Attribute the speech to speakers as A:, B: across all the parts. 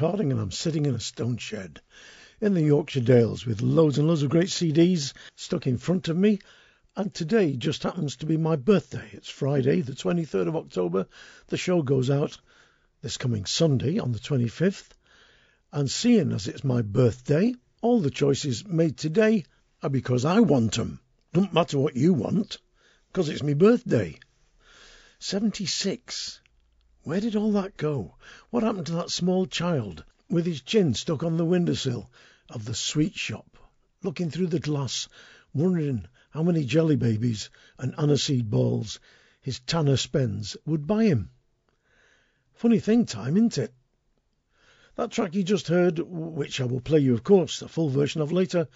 A: And I'm sitting in a stone shed in the Yorkshire Dales with loads and loads of great CDs stuck in front of me. And today just happens to be my birthday. It's Friday, the 23rd of October. The show goes out this coming Sunday on the 25th. And seeing as it's my birthday, all the choices made today are because I want 'em. Don't matter what you want, 'cause it's my birthday. 76. Where did all that go? What happened to that small child with his chin stuck on the windowsill of the sweet shop, looking through the glass, wondering how many jelly babies and aniseed balls his Tanner spends would buy him? Funny thing time, isn't it? That track you just heard, which I will play you, of course, the full version of later,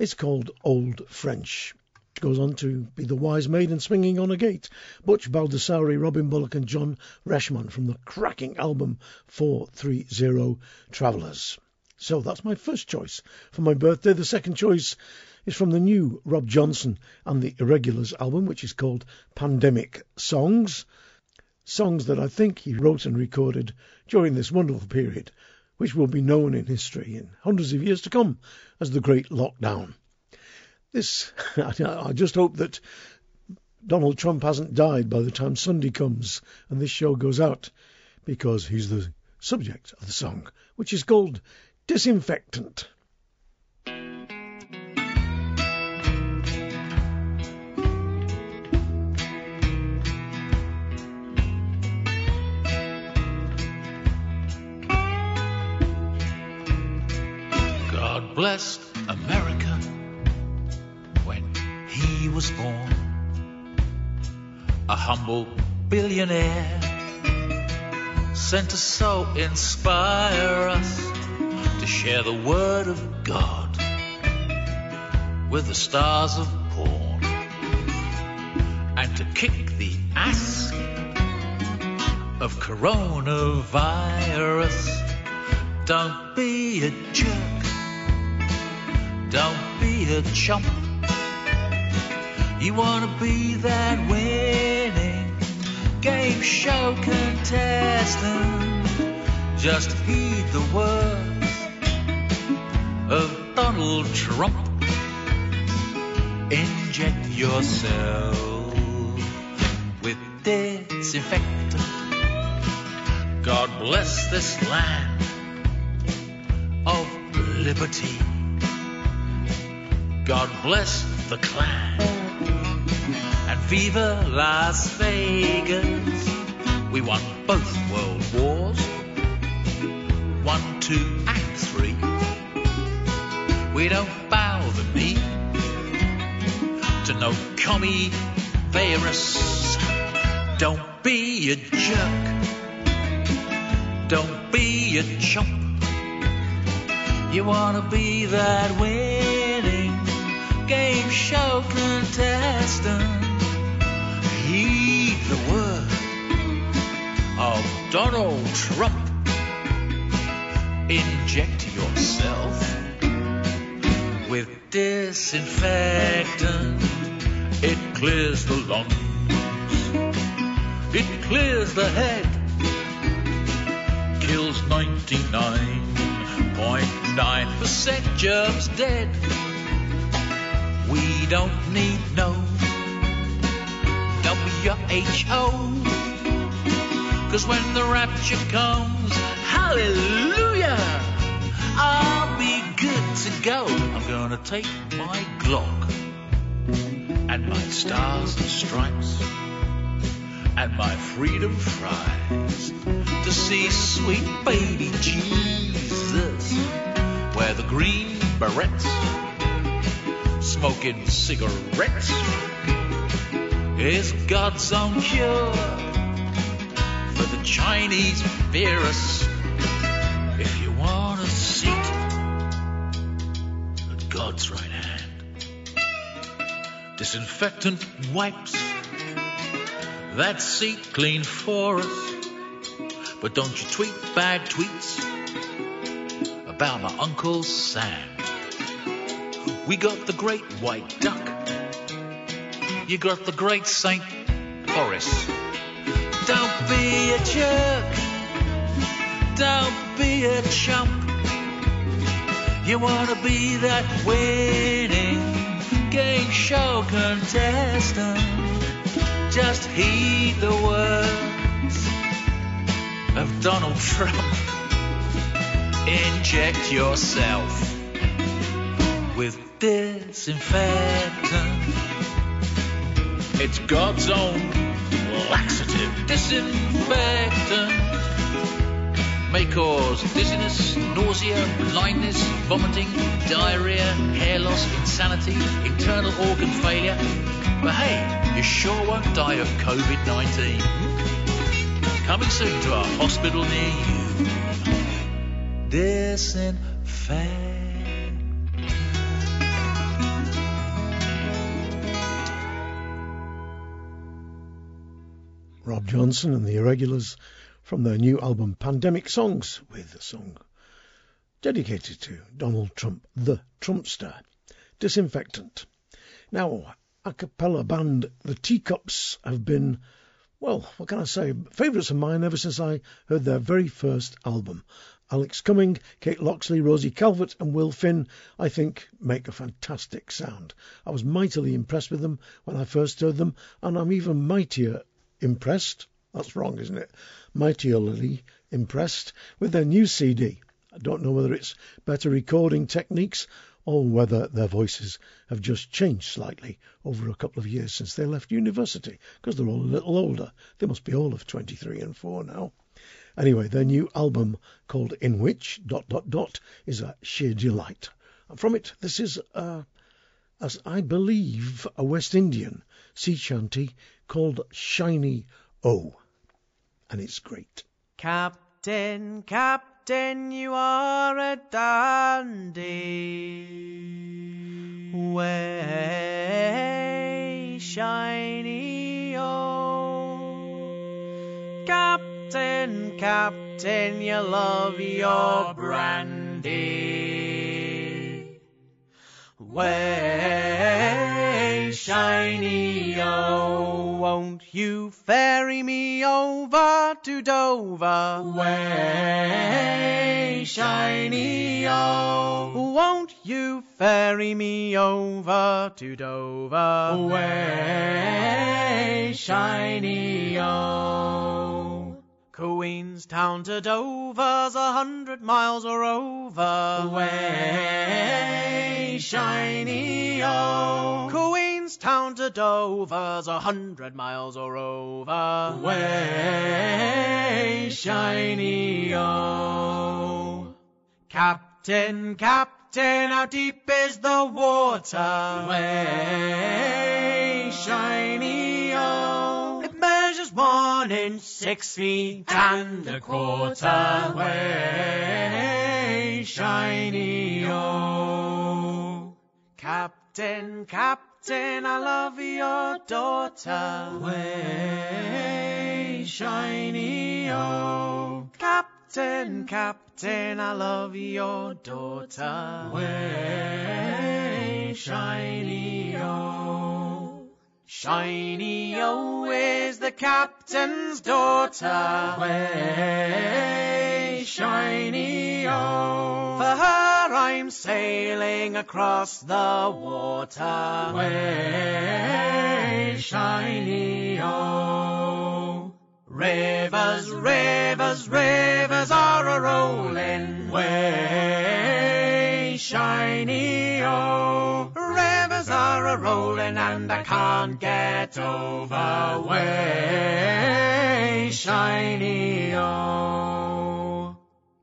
A: is called Old French goes on to be the Wise Maiden swinging on a gate. Butch Baldassari, Robin Bullock, and John Reischman from the cracking album 430 Travellers. So that's my first choice for my birthday. The second choice is from the new Robb Johnson and the Irregulars album, which is called Pandemic Songs. Songs that I think he wrote and recorded during this wonderful period, which will be known in history in hundreds of years to come as the Great Lockdown. This, I just hope that Donald Trump hasn't died by the time Sunday comes and this show goes out, because he's the subject of the song, which is called Disinfectant.
B: God was born a humble billionaire sent to so inspire us to share the word of God with the stars of porn and to kick the ass of coronavirus. Don't be a jerk. Don't be a chump. You wanna be that winning game show contestant. Just heed the words of Donald Trump. Inject yourself with disinfectant. God bless this land of liberty. God bless the and Viva Las Vegas. We won both world wars, one, two, and three. We don't bow the knee to no commie virus. Don't be a jerk. Don't be a chump. You wanna be that winning game show contestant the word of Donald Trump. Inject yourself with disinfectant. It clears the lungs. It clears the head. Kills 99.9% germs dead. We don't need no WHO. Cause when the rapture comes, hallelujah, I'll be good to go. I'm gonna take my Glock and my stars and stripes and my freedom fries to see sweet baby Jesus wear the green berets, smoking cigarettes is God's own cure for the Chinese virus. If you want a seat at God's right hand, disinfectant wipes that seat clean for us. But don't you tweet bad tweets about my Uncle Sam. We got the great white duck you got the great St. Boris. Don't be a jerk. Don't be a chump. You wanna be that winning game show contestant. Just heed the words of Donald Trump. Inject yourself with disinfectant. It's God's own laxative disinfectant. May cause dizziness, nausea, blindness, vomiting, diarrhea, hair loss, insanity, internal organ failure. But hey, you sure won't die of COVID 19. Coming soon to a hospital near you. Disinfect.
A: Robb Johnson and the Irregulars from their new album Pandemic Songs with a song dedicated to Donald Trump, the Trumpster, Disinfectant. Now, a cappella band The Teacups have been, well, what can I say, favourites of mine ever since I heard their very first album. Alex Cumming, Kate Loxley, Rosie Calvert, and Will Finn, I think, make a fantastic sound. I was mightily impressed with them when I first heard them, and I'm even mightier impressed. That's wrong, isn't it? Mightily impressed with their new CD. I don't know whether it's better recording techniques or whether their voices have just changed slightly over a couple of years since they left university, because they're all a little older. They must be all of 23 and 4 now. Anyway, their new album called In Which dot dot dot is a sheer delight. And from it, this is, uh, as I believe, a West Indian sea shanty called Shiny O. And it's great.
C: Captain, Captain, you are a dandy. Way shiny O. Captain, Captain, you love your brandy. Way shiny O. Won't you ferry me over to Dover? Way shiny O. Won't you ferry me over to Dover? Way shiny O. Queenstown to Dover's a hundred miles or over. Way shiny oh. O. Queenstown to Dover's a hundred miles or over. Way shiny O. Captain, Captain, how deep is the water? Way shiny O. Inch, six feet and a quarter. Way shiny O. Captain, Captain, I love your daughter. Way shiny O. Captain, Captain, I love your daughter. Way shiny O. Shiny O is the captain's daughter. Way shiny O. For her I'm sailing across the water. Way shiny O. Rivers, rivers, rivers are a rolling. Way shiny O. Are a rolling and I can't get over. Way shiny O.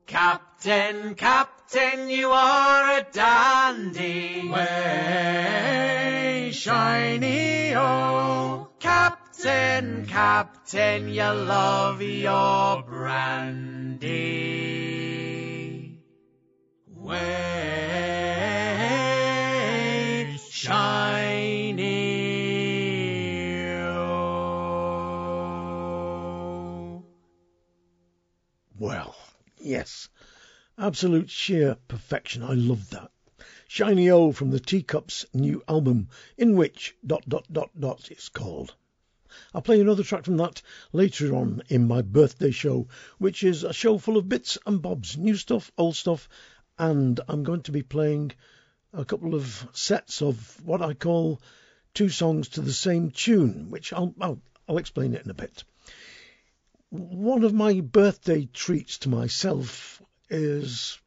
C: Captain, Captain, you are a dandy. Way shiny O. Captain, Captain, you love your brandy. Way shiny
A: Well, yes. Absolute sheer perfection. I love that. Shiny O from the Teacups new album, in which dot dot dot dot is called. I'll play another track from that later on in my birthday show, which is a show full of bits and bobs, new stuff, old stuff, and I'm going to be playing a couple of sets of what I call two songs to the same tune, which I'll, I'll, I'll explain it in a bit. One of my birthday treats to myself is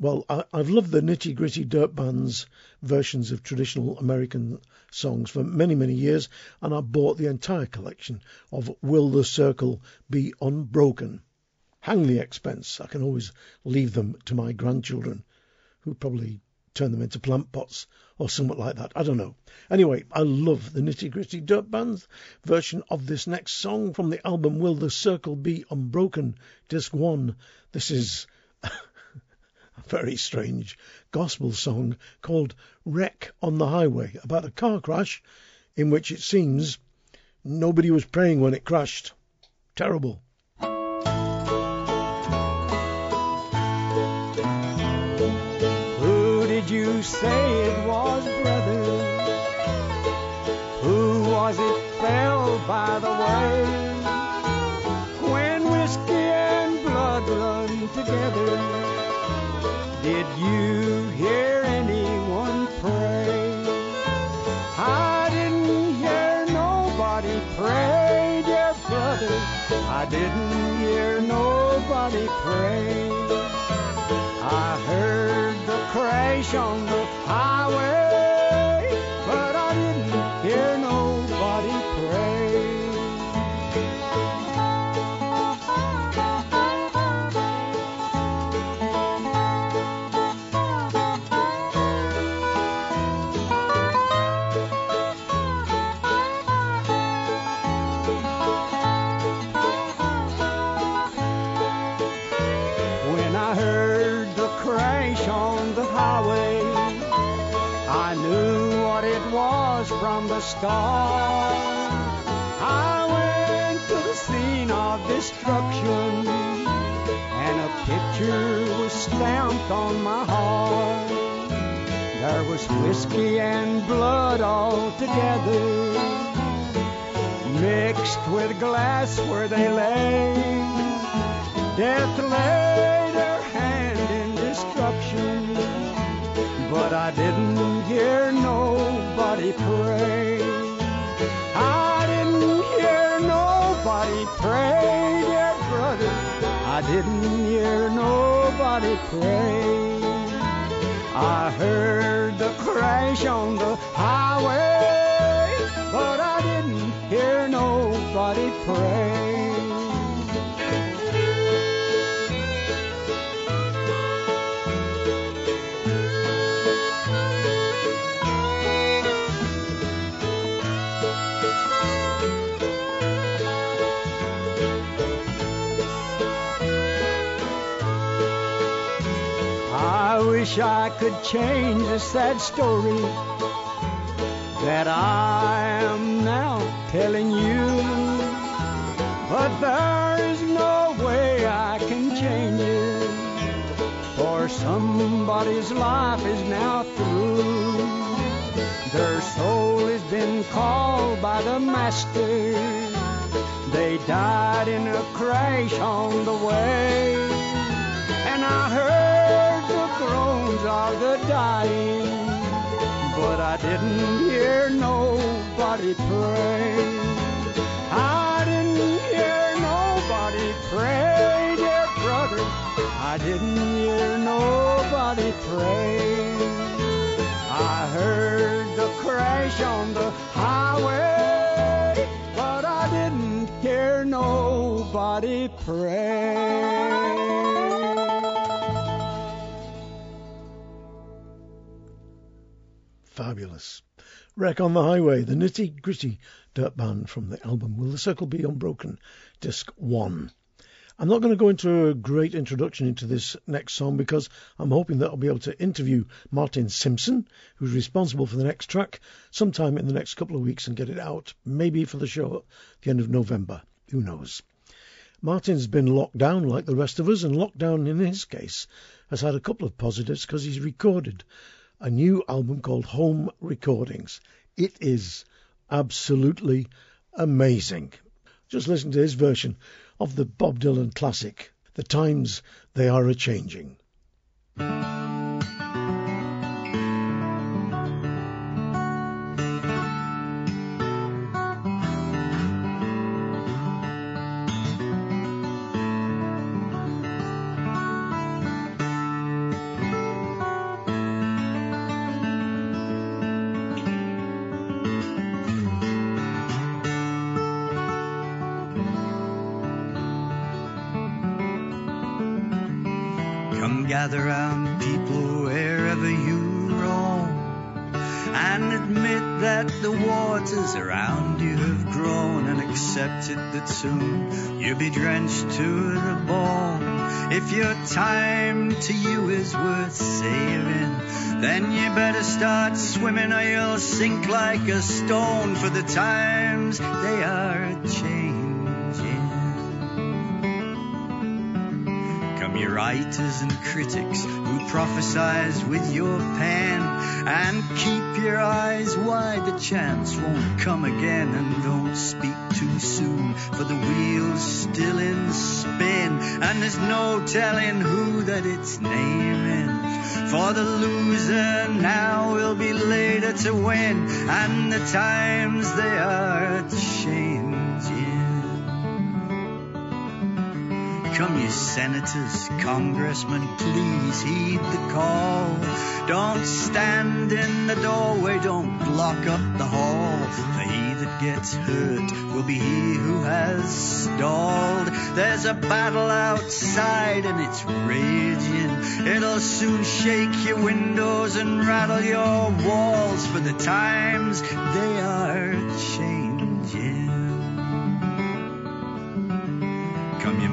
A: well, I, have loved the nitty gritty dirt bands versions of traditional American songs for many, many years, and I bought the entire collection of Will the Circle Be Unbroken. Hang the expense, I can always leave them to my grandchildren, who probably turn them into plant pots or somewhat like that. I don't know. Anyway, I love the nitty gritty dirt band version of this next song from the album Will the Circle Be Unbroken, Disc 1. This is a very strange gospel song called Wreck on the Highway about a car crash in which it seems nobody was praying when it crashed. Terrible.
D: By the way? When whiskey and blood run together did you hear anyone pray? I didn't hear nobody pray, dear brother. I didn't hear nobody pray. I heard the crash on the highway, start. I went to the scene of destruction, and a picture was stamped on my heart. There was whiskey and blood all together, mixed with glass where they lay. Death laid her hand in destruction, but I didn't hear nobody pray. I didn't hear nobody pray. I heard the crash on the highway, but I didn't hear nobody pray. Wish I could change the sad story that I am now telling you. But there is no way I can change it, for somebody's life is now through. Their soul has been called by the Master. They died in a crash on the way, and I heard groans of the dying, but I didn't hear nobody pray. I didn't hear nobody pray, dear brother. I didn't hear nobody pray. I heard the crash on the highway, but I didn't hear nobody pray.
A: Fabulous. Wreck on the Highway, the nitty gritty dirt band from the album Will the Circle Be Unbroken, disc one. I'm not going to go into a great introduction into this next song because I'm hoping that I'll be able to interview Martin Simpson, who's responsible for the next track, sometime in the next couple of weeks and get it out, maybe for the show at the end of November. Who knows? Martin's been locked down like the rest of us, and lockdown in his case has had a couple of positives because he's recorded a new album called Home Recordings. It is absolutely amazing. Just listen to his version of the Bob Dylan classic, The Times They Are a Changing.
E: Better start swimming or you'll sink like a stone for the times they are changing. Come your writers and critics who prophesize with your pen and keep your eyes wide the chance won't come again and don't speak too soon for the wheel's still in spin and there's no telling who that it's naming for the loser now will be later to win and the times they are changing Come, you senators, congressmen, please heed the call. Don't stand in the doorway, don't block up the hall. For he that gets hurt will be he who has stalled. There's a battle outside and it's raging. It'll soon shake your windows and rattle your walls. For the times they are changing.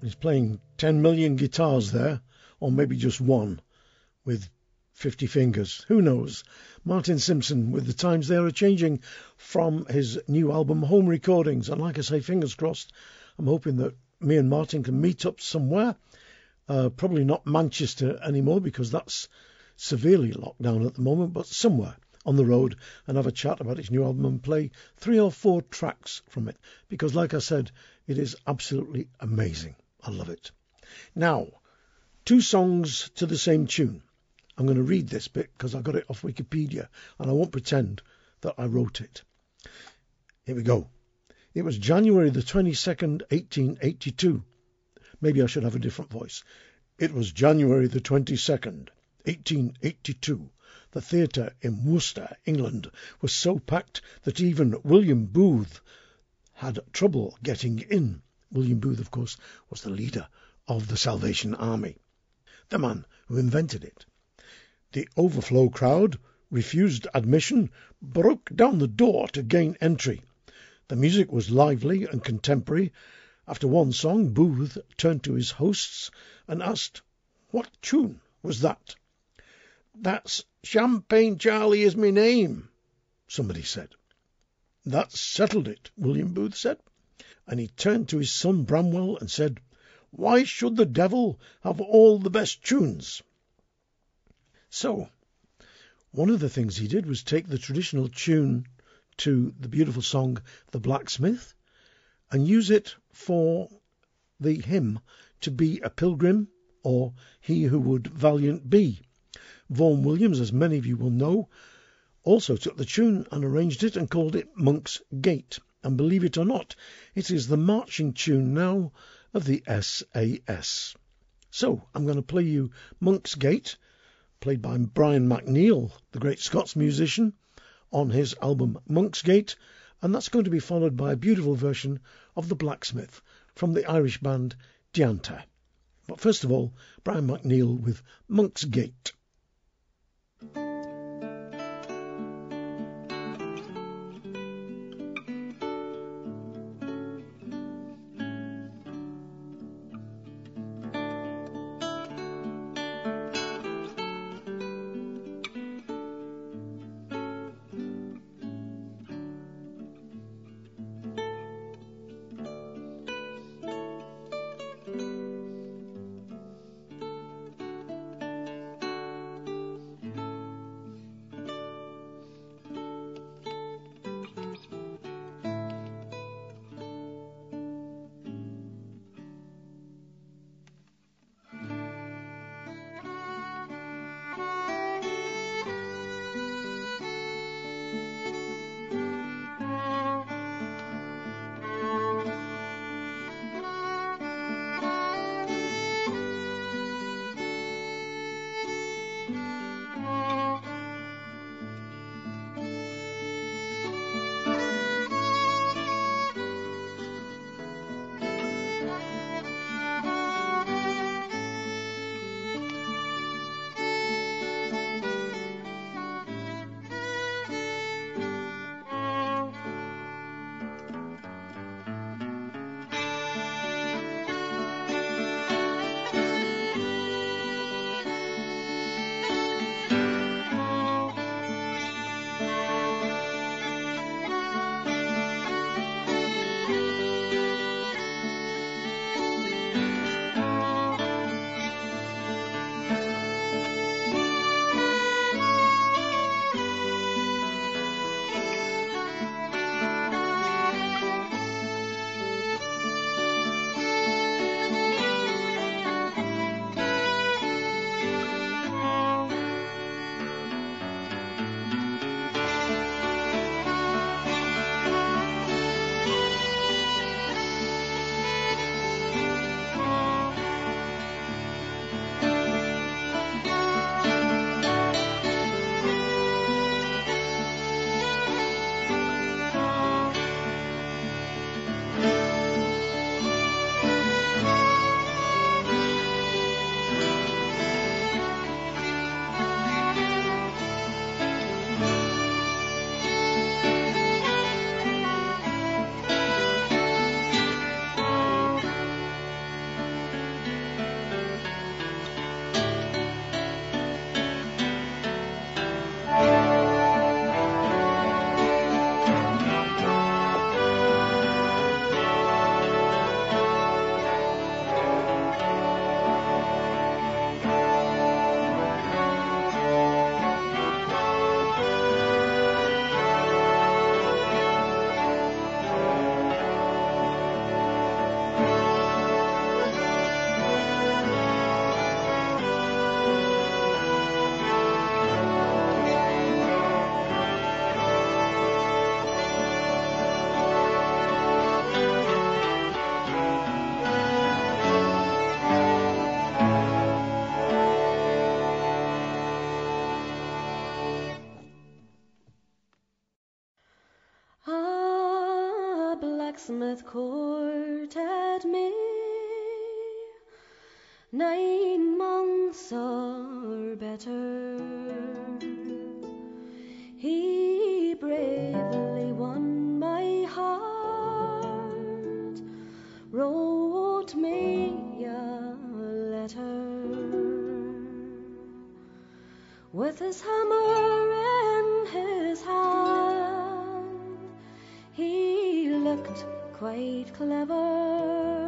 A: He's playing 10 million guitars there, or maybe just one, with 50 fingers. Who knows? Martin Simpson with The Times They Are Changing from his new album Home Recordings. And like I say, fingers crossed, I'm hoping that me and Martin can meet up somewhere. Uh, probably not Manchester anymore because that's severely locked down at the moment, but somewhere on the road and have a chat about his new album and play three or four tracks from it. Because, like I said, it is absolutely amazing. I love it. Now, two songs to the same tune. I'm going to read this bit because I got it off Wikipedia and I won't pretend that I wrote it. Here we go. It was January the 22nd, 1882. Maybe I should have a different voice. It was January the 22nd, 1882. The theatre in Worcester, England, was so packed that even William Booth had trouble getting in. William Booth, of course, was the leader of the Salvation Army, the man who invented it. The overflow crowd refused admission, broke down the door to gain entry. The music was lively and contemporary. After one song, Booth turned to his hosts and asked, What tune was that? That's Champagne Charlie is my name, somebody said. That settled it, William Booth said and he turned to his son Bramwell and said, Why should the devil have all the best tunes? So, one of the things he did was take the traditional tune to the beautiful song The Blacksmith and use it for the hymn to be a pilgrim or he who would valiant be. Vaughan Williams, as many of you will know, also took the tune and arranged it and called it Monk's Gate. And believe it or not, it is the marching tune now of the SAS. So I'm going to play you Monk's Gate, played by Brian McNeill, the great Scots musician, on his album Monk's Gate, and that's going to be followed by a beautiful version of The Blacksmith from the Irish band Déanta. But first of all, Brian McNeill with Monk's Gate.
F: Blacksmith courted me nine months or better. He bravely won my heart, wrote me a letter with his hammer in his hand. He looked quite clever.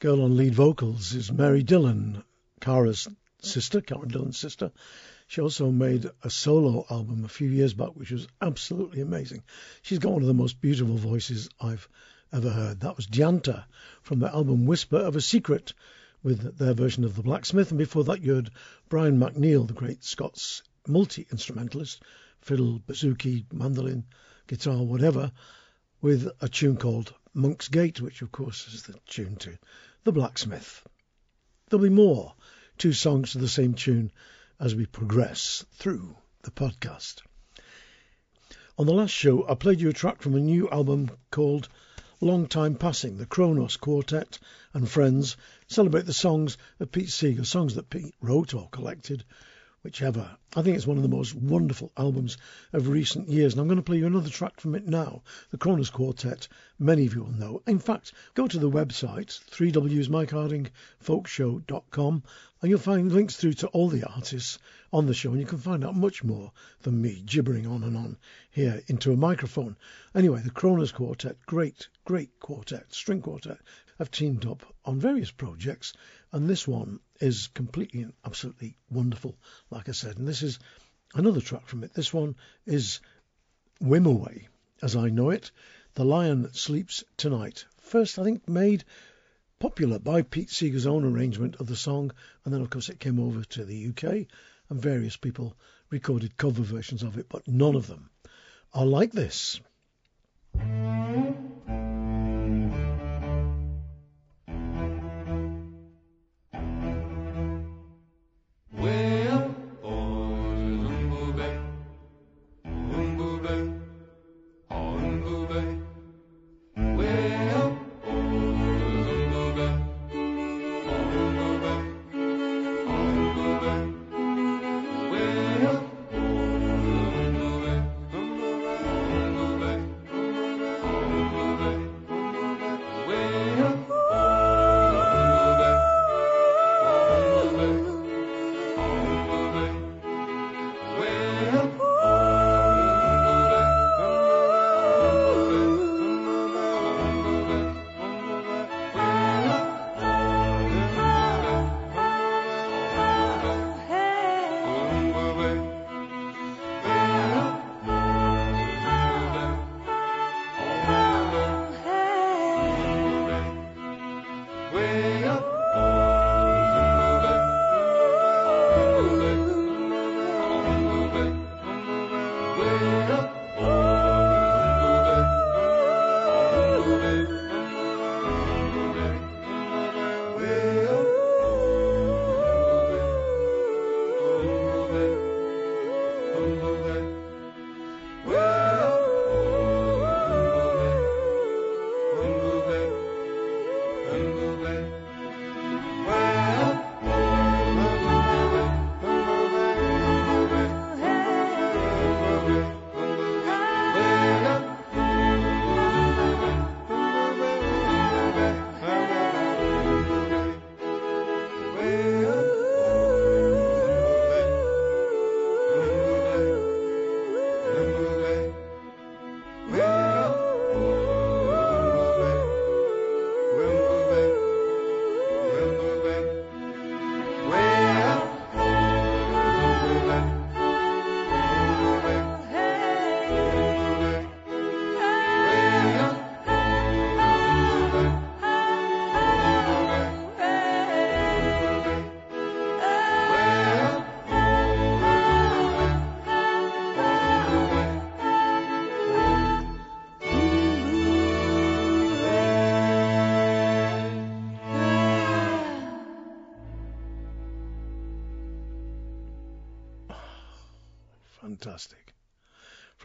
A: Girl on lead vocals is Mary Dillon, Cara's sister, Cara Dillon's sister. She also made a solo album a few years back, which was absolutely amazing. She's got one of the most beautiful voices I've ever heard. That was Déanta from the album Whisper of a Secret with their version of The Blacksmith. And before that, you heard Brian McNeill, the great Scots multi instrumentalist, fiddle, bouzouki, mandolin, guitar, whatever, with a tune called Monk's Gate, which of course is the tune to The Blacksmith. There'll be more two songs to the same tune as we progress through the podcast. On the last show, I played you a track from a new album called Long Time Passing. The Kronos Quartet and Friends celebrate the songs of Pete Seeger, songs that Pete wrote or collected, whichever. I think it's one of the most wonderful albums of recent years, and I'm going to play you another track from it now. The Kronos Quartet, many of you will know. In fact, go to the website, 3wsmikehardingfolkshow.com, and you'll find links through to all the artists on the show, and you can find out much more than me gibbering on and on here into a microphone. Anyway, the Kronos Quartet, great, great quartet, string quartet, have teamed up on various projects, and this one is completely and absolutely wonderful, like I said. And this is another track from it. This one is Wimoweh, as I know it. The Lion Sleeps Tonight. First, I think, made popular by Pete Seeger's own arrangement of the song, and then, of course, it came over to the UK, and various people recorded cover versions of it, but none of them are like this.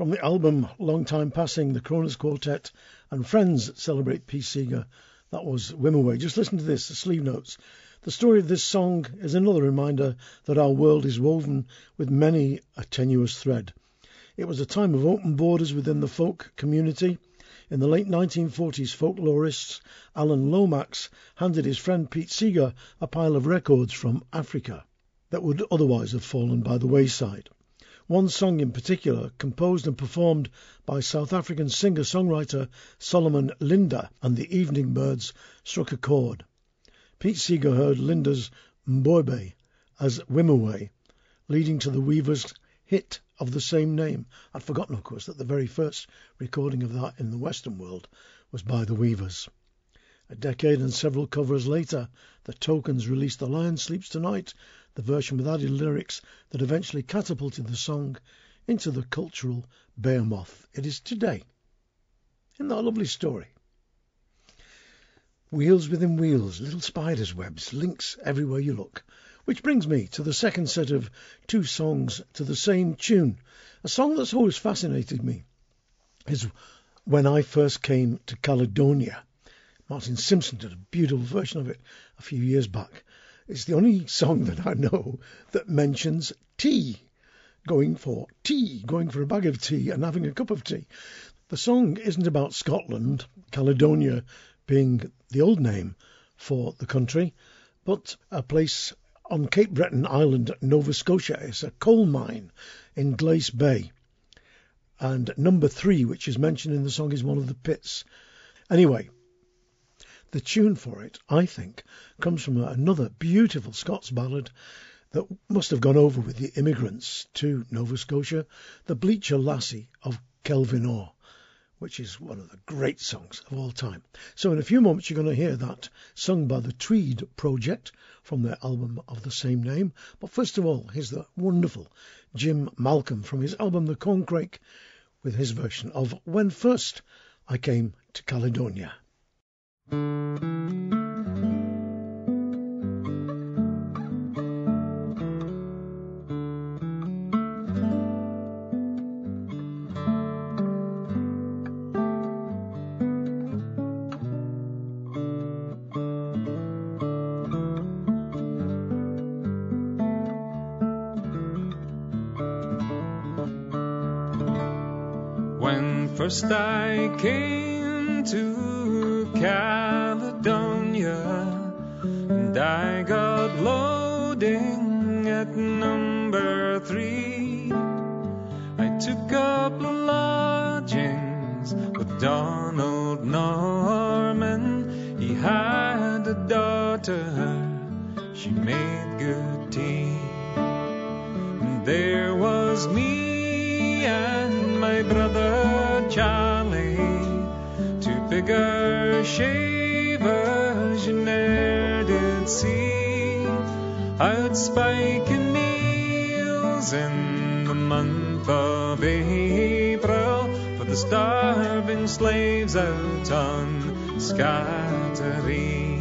A: From the album Long Time Passing, the Kronos Quartet and Friends celebrate Pete Seeger. That was Wimoweh. Just listen to this, the sleeve notes. The story of this song is another reminder that our world is woven with many a tenuous thread. It was a time of open borders within the folk community. In the late 1940s, folklorist Alan Lomax handed his friend Pete Seeger a pile of records from Africa that would otherwise have fallen by the wayside. One song in particular, composed and performed by South African singer-songwriter Solomon Linda and the Evening Birds, struck a chord. Pete Seeger heard Linda's Mbube as Wimoweh, leading to the Weavers' hit of the same name. I'd forgotten, of course, that the very first recording of that in the Western world was by the Weavers. A decade and several covers later, the Tokens released The Lion Sleeps Tonight, the version with added lyrics that eventually catapulted the song into the cultural behemoth it is today. Isn't that a lovely story? Wheels within wheels, little spiders' webs, links everywhere you look. Which brings me to the second set of two songs to the same tune. A song that's always fascinated me is When I First Came to Caledonia. Martin Simpson did a beautiful version of it a few years back. It's the only song that I know that mentions tea, going for tea, going for a bag of tea and having a cup of tea. The song isn't about Scotland, Caledonia being the old name for the country, but a place on Cape Breton Island, Nova Scotia. It's a coal mine in Glace Bay. And number three, which is mentioned in the song, is one of the pits. Anyway, the tune for it, I think, comes from another beautiful Scots ballad that must have gone over with the immigrants to Nova Scotia, The Bleacher Lassie of Kelvinhaugh, which is one of the great songs of all time. So in a few moments you're going to hear that sung by the Tweed Project from their album of the same name. But first of all, here's the wonderful Jim Malcolm from his album The Corncrake with his version of When First I Came to Caledonia.
G: When first I came to Caledonia and I got loading at number three, I took up lodgings with Donald Norman. He had a daughter, she made good tea. And there was me and my brother Charlie, two bigger shavers you ne'er did see, out spiking meals in the month of April for the starving slaves out on Scattery.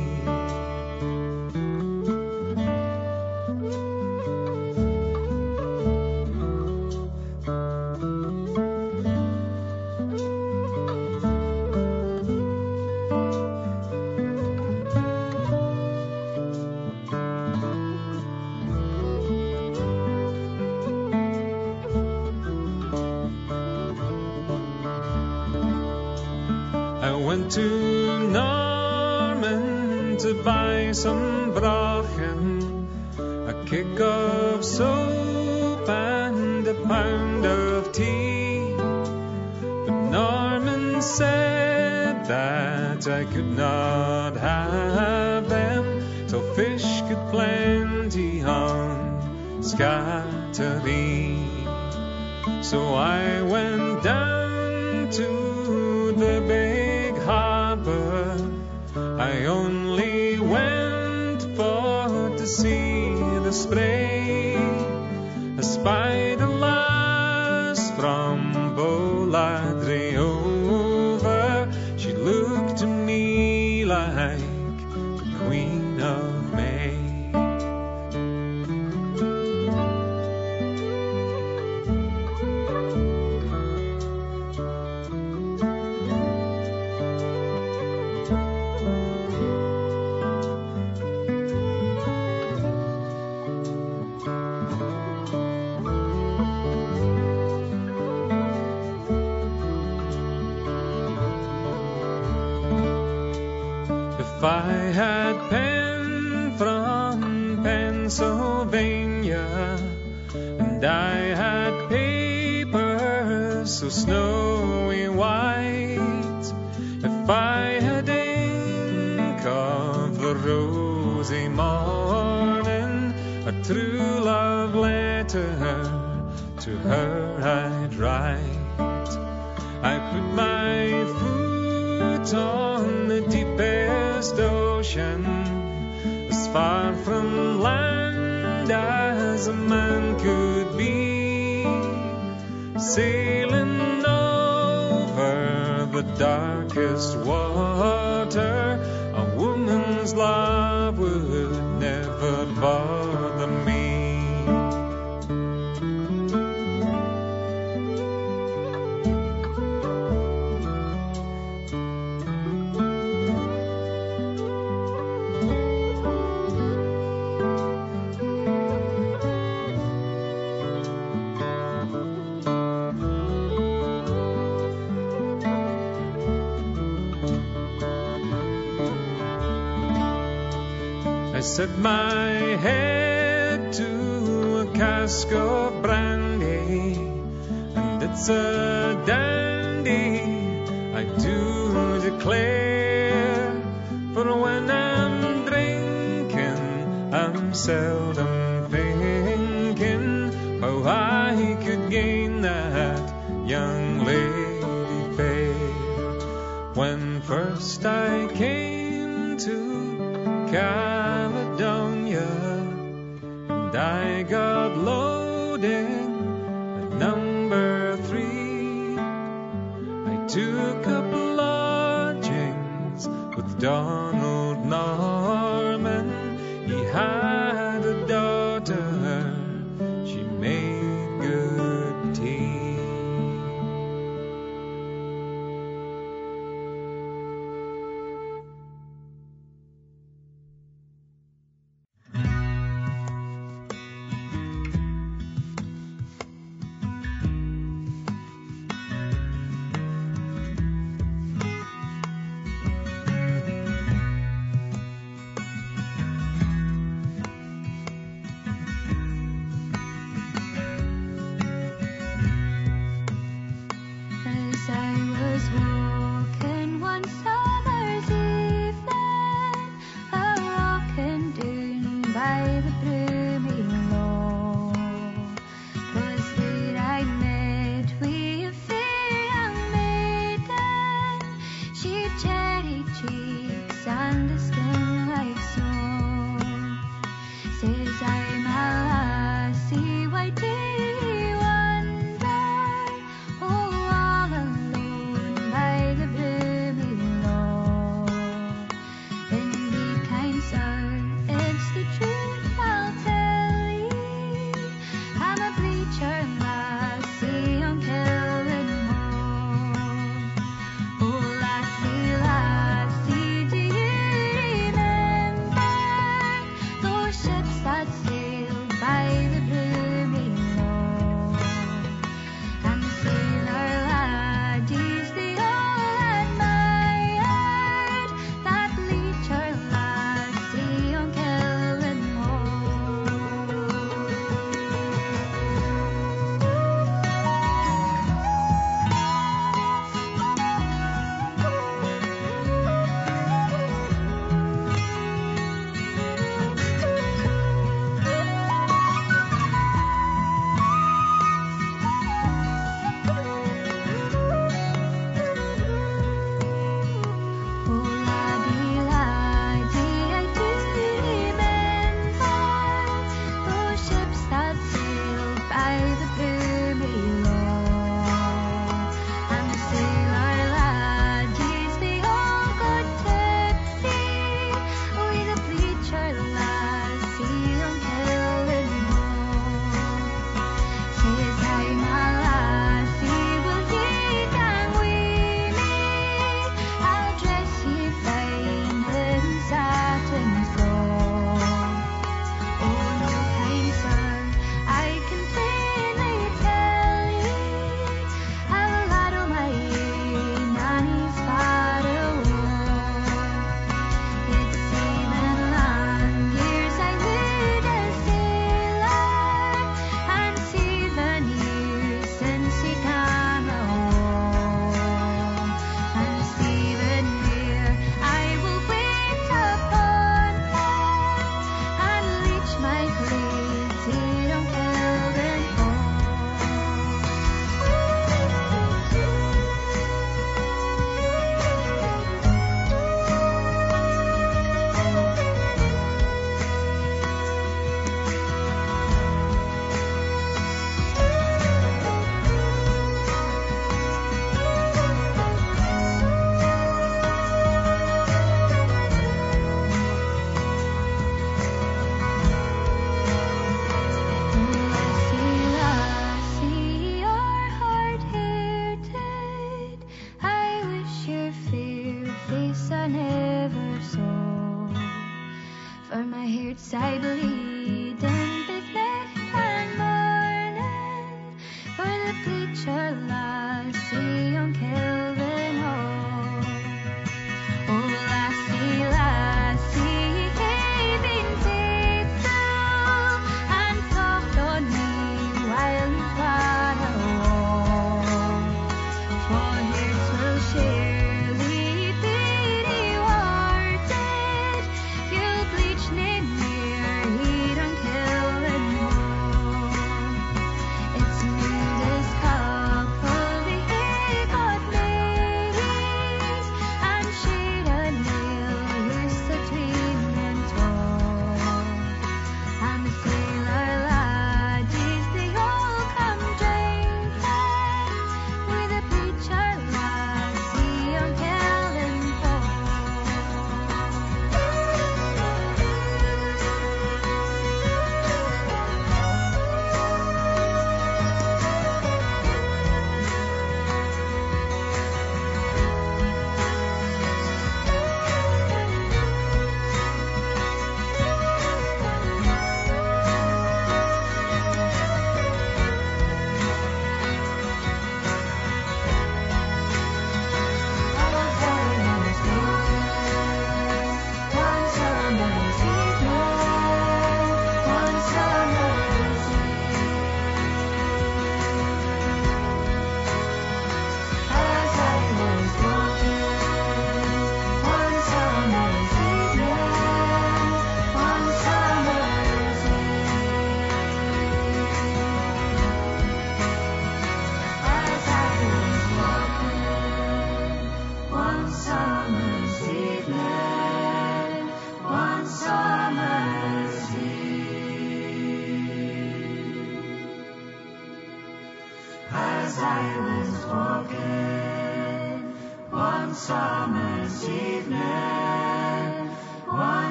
G: to Norman to buy some brachen, a kick of soap and a pound of tea. But Norman said that I could not have them till fish could plenty on Scattery. So I went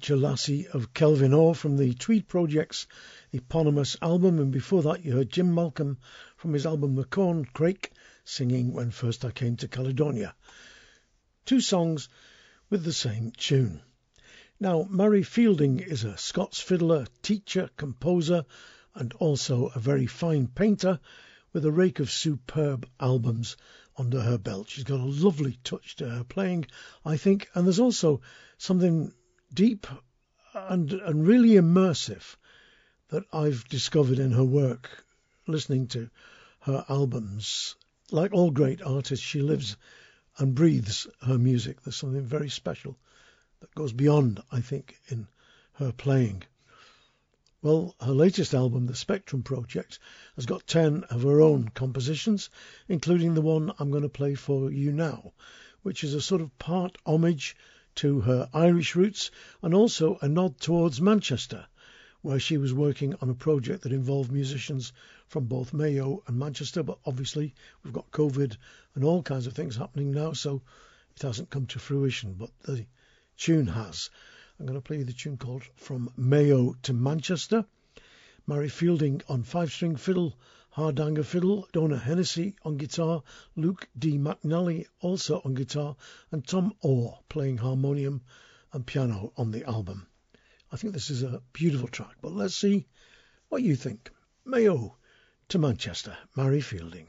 G: The
H: Lassie
A: of Kelvinhaugh from the Tweed Project's eponymous album, and before that you heard Jim Malcolm from his album The Corn Crake singing When First I Came to Caledonia. Two songs with the same tune. Now, Marie Fielding is a Scots fiddler, teacher, composer, and also a very fine painter with a rake of superb albums under her belt. She's got a lovely touch to her playing, I think, and there's also something deep and and really immersive that I've discovered in her work listening to her albums. Like all great artists, she lives and breathes her music. There's something very special that goes beyond, I think, in her playing. Well, her latest album, The Spectrum Project, has got 10 of her own compositions, including the one I'm going to play for you now, which is a sort of part homage to her Irish roots and also a nod towards Manchester, where she was working on a project that involved musicians from both Mayo and Manchester, but obviously we've got COVID and all kinds of things happening now, so it hasn't come to fruition, but the tune has. I'm going to play the tune called From Mayo to Manchester. Marie Fielding on five string fiddle, Hardanger fiddle, Donna Hennessy on guitar, Luke D. McNally also on guitar, and Tom Orr playing harmonium and piano on the album. I think this is a beautiful track, but let's see what you think. Mayo to Manchester, Marie Fielding.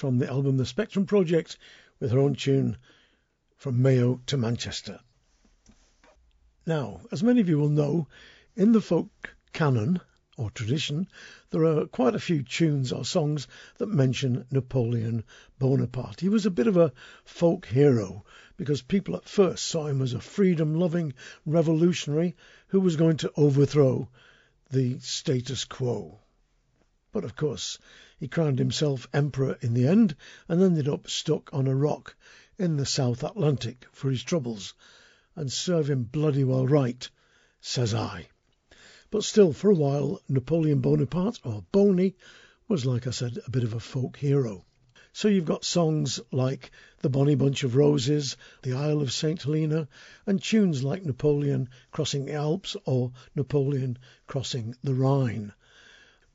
A: From the album The Spectrum Project with her own tune From Mayo to Manchester. Now, as many of you will know, in the folk canon or tradition, there are quite a few tunes or songs that mention Napoleon Bonaparte. He was a bit of a folk hero because people at first saw him as a freedom loving revolutionary who was going to overthrow the status quo. But of course, he crowned himself emperor in the end and ended up stuck on a rock in the South Atlantic for his troubles. And serve him bloody well right, says I. But still, for a while, Napoleon Bonaparte, or Boney, was, like I said, a bit of a folk hero. So you've got songs like The Bonny Bunch of Roses, The Isle of St. Helena, and tunes like Napoleon Crossing the Alps or Napoleon Crossing the Rhine.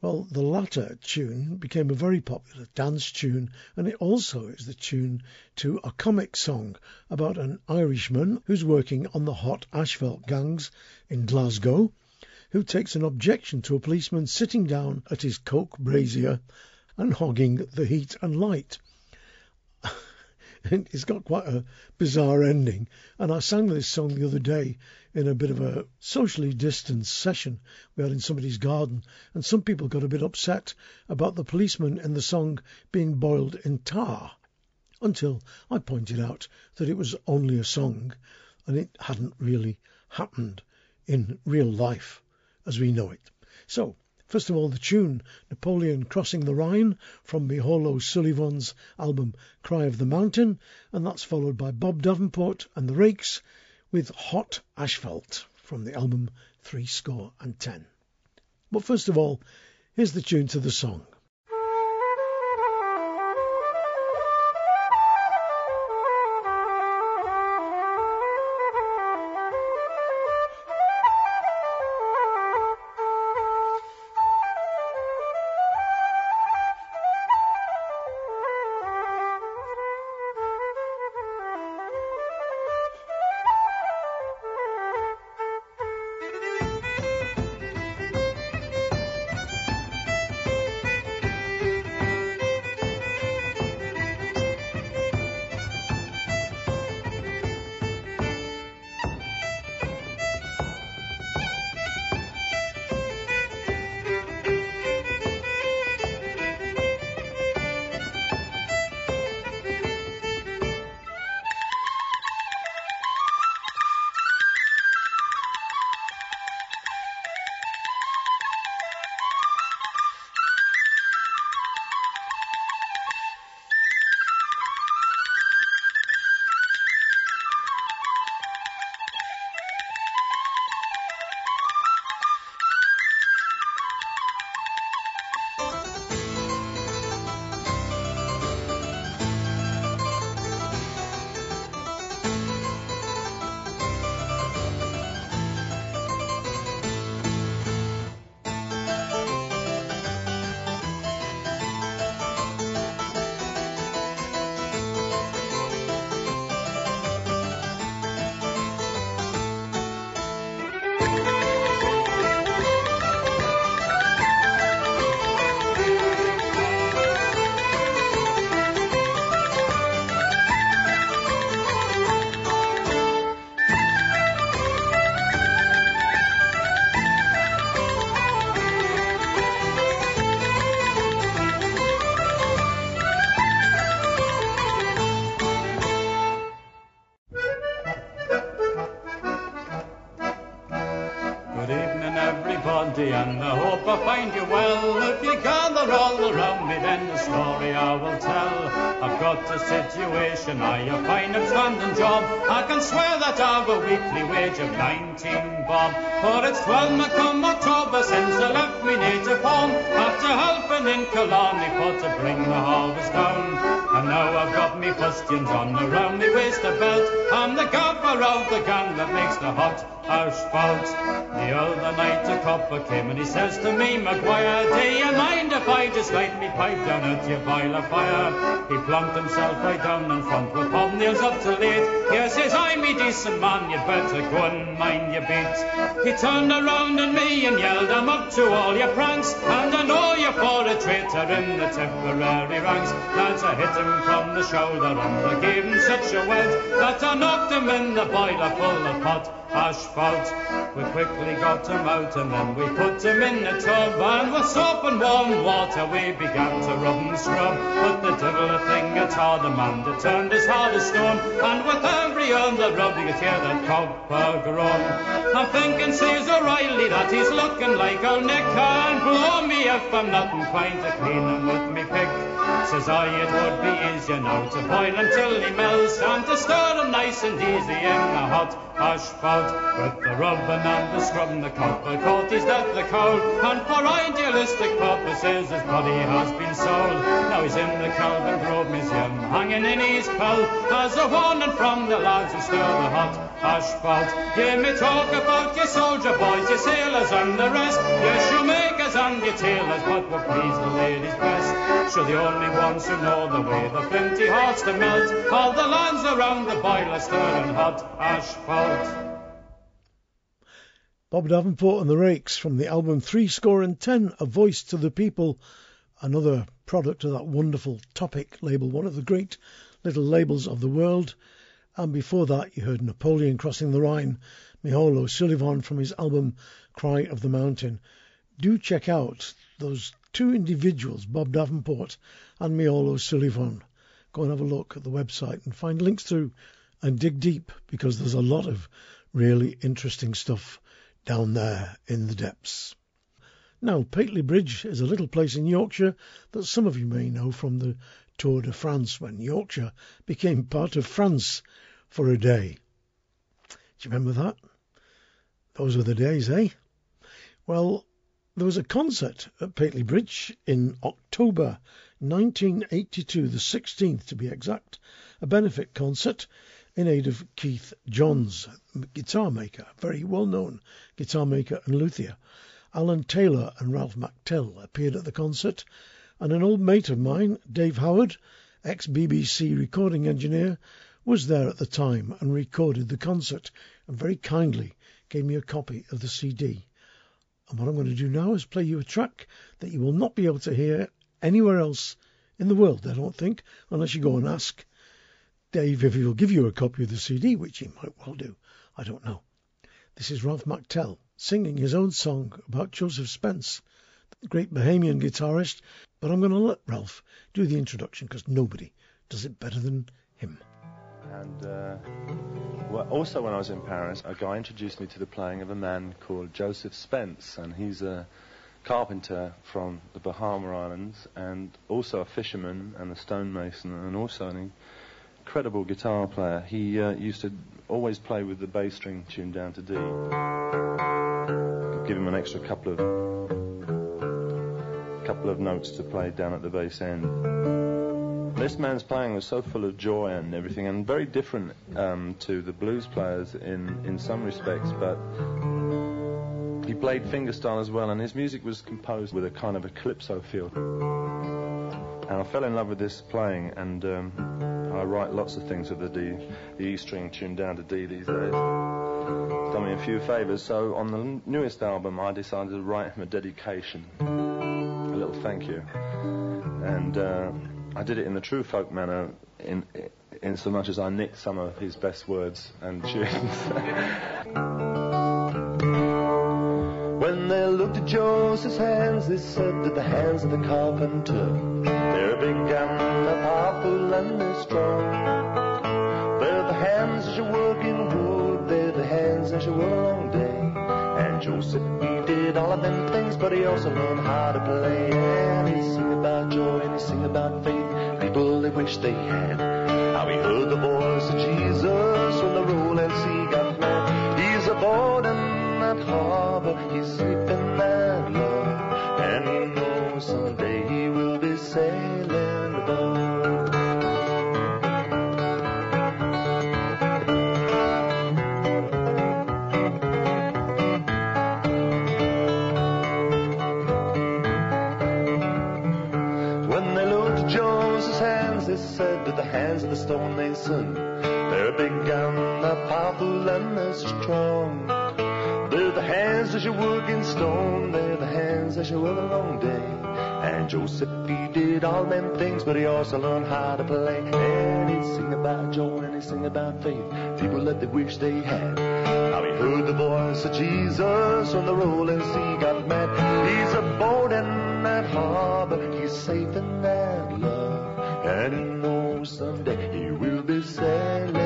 A: Well, the latter tune became a very popular dance tune, and it also is the tune to a comic song about an Irishman who's working on the hot asphalt gangs in Glasgow, who takes an objection to a policeman sitting down at his coke brazier and hogging the heat and light. it's got quite a bizarre ending, and I sang this song the other day in a bit of a socially distanced session we had in somebody's garden, and some people got a bit upset about the policeman in the song being boiled in tar, until I pointed out that it was only a song and it hadn't really happened in real life as we know it. So, first of all, the tune Napoleon Crossing the Rhine from Mícheál Ó Súilleabháin's album Cry of the Mountain, and that's followed by Bob Davenport and the Rakes with Hot Asphalt from the album Three Score and Ten. But first of all, here's the tune to the song.
I: Everybody, and I hope I find you well. If you gather all around me, then the story I will tell. I've got a situation, I a fine upstanding job. I can swear that I've a weekly wage of 19 bob. For it's 12 me come October since I left me native home. After helping in Killarney for to bring the harvest down. And now I've got me fustians on around me waist a belt. I'm the gaffer of the gang that makes the hot asphalt. The other night a copper came and he says to me, Maguire, do you mind if I just light me pipe down at your boiler fire? He plunked himself right down in front with hobnails up to late. Here says I, me decent man, you'd better go and mind your beat. He turned around at me and yelled, I'm up to all your pranks, and I know you're for a traitor in the temporary ranks. Lads, I hit him from the shoulder and I gave him such a welt that I knocked him in the boiler full of hot asphalt. We quickly got him out and then we put him in the tub and with soap and warm water we began to rub and scrub. But the devil a thing gets harder man that turned as hard as stone and with every other rub you could hear that copper groan. I'm thinking Caesar O'Reilly that he's looking like a Nick and blow me if I'm not inclined to clean him with. Says I, it would be easier now to boil till he melts and to stir him nice and easy in the hot asphalt. With the rubbing and the scrubbing, the copper coat is dead the cold. And for idealistic purposes, his body has been sold. Now he's in the Kelvingrove Museum, hanging in his pelt as a warning from the lads who stir the hot asphalt. Hear me talk about your soldier boys, your sailors and the rest, your shoemakers and your tailors, but what please the ladies best. Sure, the only ones who know the way the flinty hearts to melt, all the lands around the boiler stirring hot asphalt.
A: Bob Davenport and the Rakes from the album Three Score and Ten, A Voice to the People, another product of that wonderful Topic label, one of the great little labels of the world. And before that, you heard Napoleon crossing the Rhine, Mícheál Ó Súilleabháin from his album Cry of the Mountain. Do check out those two individuals, Bob Davenport and Mícheál Ó Súilleabháin. Go and have a look at the website and find links through and dig deep because there's a lot of really interesting stuff down there in the depths. Now, Pateley Bridge is a little place in Yorkshire that some of you may know from the Tour de France when Yorkshire became part of France for a day. Do you remember that? Those were the days, eh? Well, there was a concert at Pateley Bridge in October 1982, the 16th to be exact, a benefit concert in aid of Keith Johns, guitar maker, very well known guitar maker and luthier. Allan Taylor and Ralph McTell appeared at the concert, and an old mate of mine, Dave Howard, ex BBC recording engineer, was there at the time and recorded the concert and very kindly gave me a copy of the CD. And what I'm going to do now is play you a track that you will not be able to hear anywhere else in the world, I don't think, unless you go and ask Dave if he'll give you a copy of the CD, which he might well do. I don't know. This is Ralph McTell singing his own song about Joseph Spence, the great Bahamian guitarist. But I'm going to let Ralph do the introduction because nobody does it better than him.
J: And uh, well, also, when I was in Paris, a guy introduced me to the playing of a man called Joseph Spence, and he's a carpenter from the Bahama Islands, and also a fisherman and a stonemason, and also an incredible guitar player. He uh, used to always play with the bass string tuned down to D. Give him an extra couple of couple of notes to play down at the bass end. This man's playing was so full of joy and everything, and very different um, to the blues players in, in some respects, but he played fingerstyle as well, and his music was composed with a kind of a calypso feel. And I fell in love with this playing, and um, I write lots of things with the D, the E string tuned down to D these days. It's done me a few favours, so on the newest album, I decided to write him a dedication, a little thank you, and. Uh, I did it in the true folk manner, in, in so much as I nicked some of his best words and tunes. when they looked at Joseph's hands, they said that the hands of the carpenter, they're big and they're powerful and they're strong. They're the hands as you work in wood, they're the hands as you work a long day. And Joseph, he did all of them things, but he also learned how to play. And he sing about joy and he sing about faith people they wish they had. How he heard the voice of Jesus when the rolling sea got mad. He's aboard in that harbor, he's sleeping that love, and he knows someday he will be sailing and they're strong. They're the hands that you work in stone, they're the hands that you work a long day. And Joseph, he did all them things, but he also learned how to play. And he sing about joy and he sing about faith, people that they wish they had.
K: Now he heard the voice of Jesus on the rolling sea got mad. He's aboard in that harbor, he's safe in that love, and he knows someday he will be sailing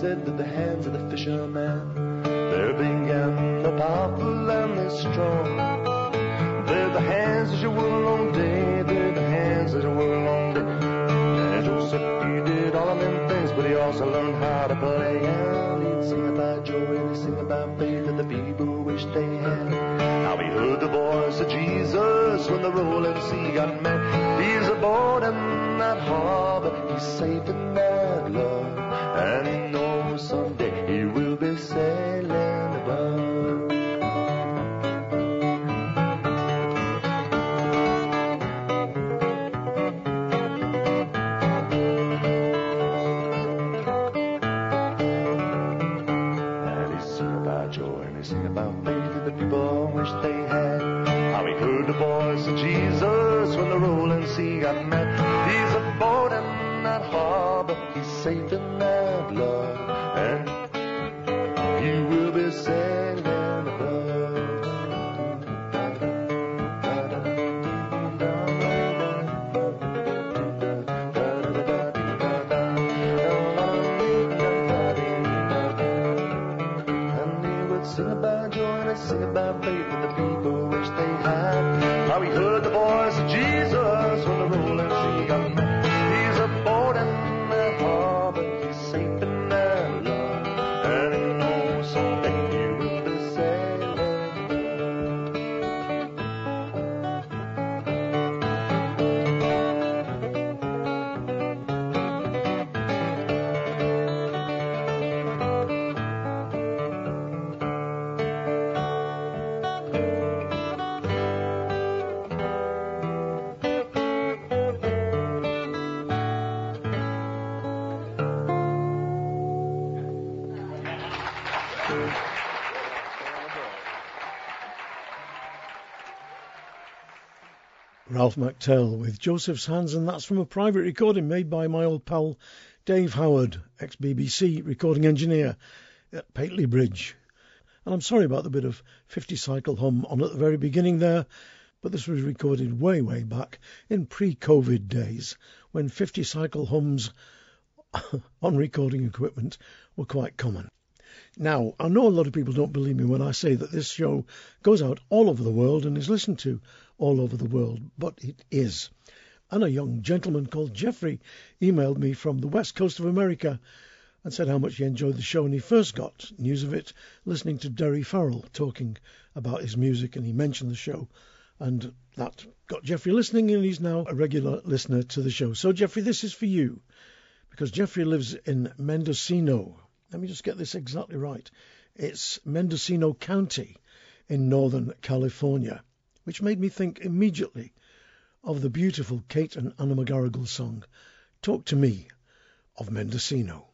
K: said that the hands of the fisherman, they're big and they're powerful and they're strong. They're the hands that you a long day, they're the hands that you a long day. And Joseph, he did all of them things, but he also learned how to play. And he'd sing about joy and he'd sing about faith that the people wish they had. Now he heard the voice of Jesus when the rolling sea got mad. He's aboard in that harbor, he's safe in that love, and someday he will be sailing above. And he about joy he about faith that people wish they had. How he heard the voice of Jesus when the rolling sea got mad. He's he's safe
A: Ralph McTell with Joseph's Hands, and that's from a private recording made by my old pal Dave Howard, ex BBC recording engineer at Pateley Bridge. And I'm sorry about the bit of 50 cycle hum on at the very beginning there, but this was recorded way, way back in pre COVID days when 50 cycle hums on recording equipment were quite common. Now, I know a lot of people don't believe me when I say that this show goes out all over the world and is listened to all over the world, but it is. And a young gentleman called Jeffrey emailed me from the west coast of America and said how much he enjoyed the show and he first got news of it listening to Derry Farrell talking about his music and he mentioned the show and that got Jeffrey listening and he's now a regular listener to the show. So Jeffrey, this is for you because Jeffrey lives in Mendocino. Let me just get this exactly right. It's Mendocino County in Northern California, which made me think immediately of the beautiful Kate and Anna McGarrigle song, Talk to Me of Mendocino.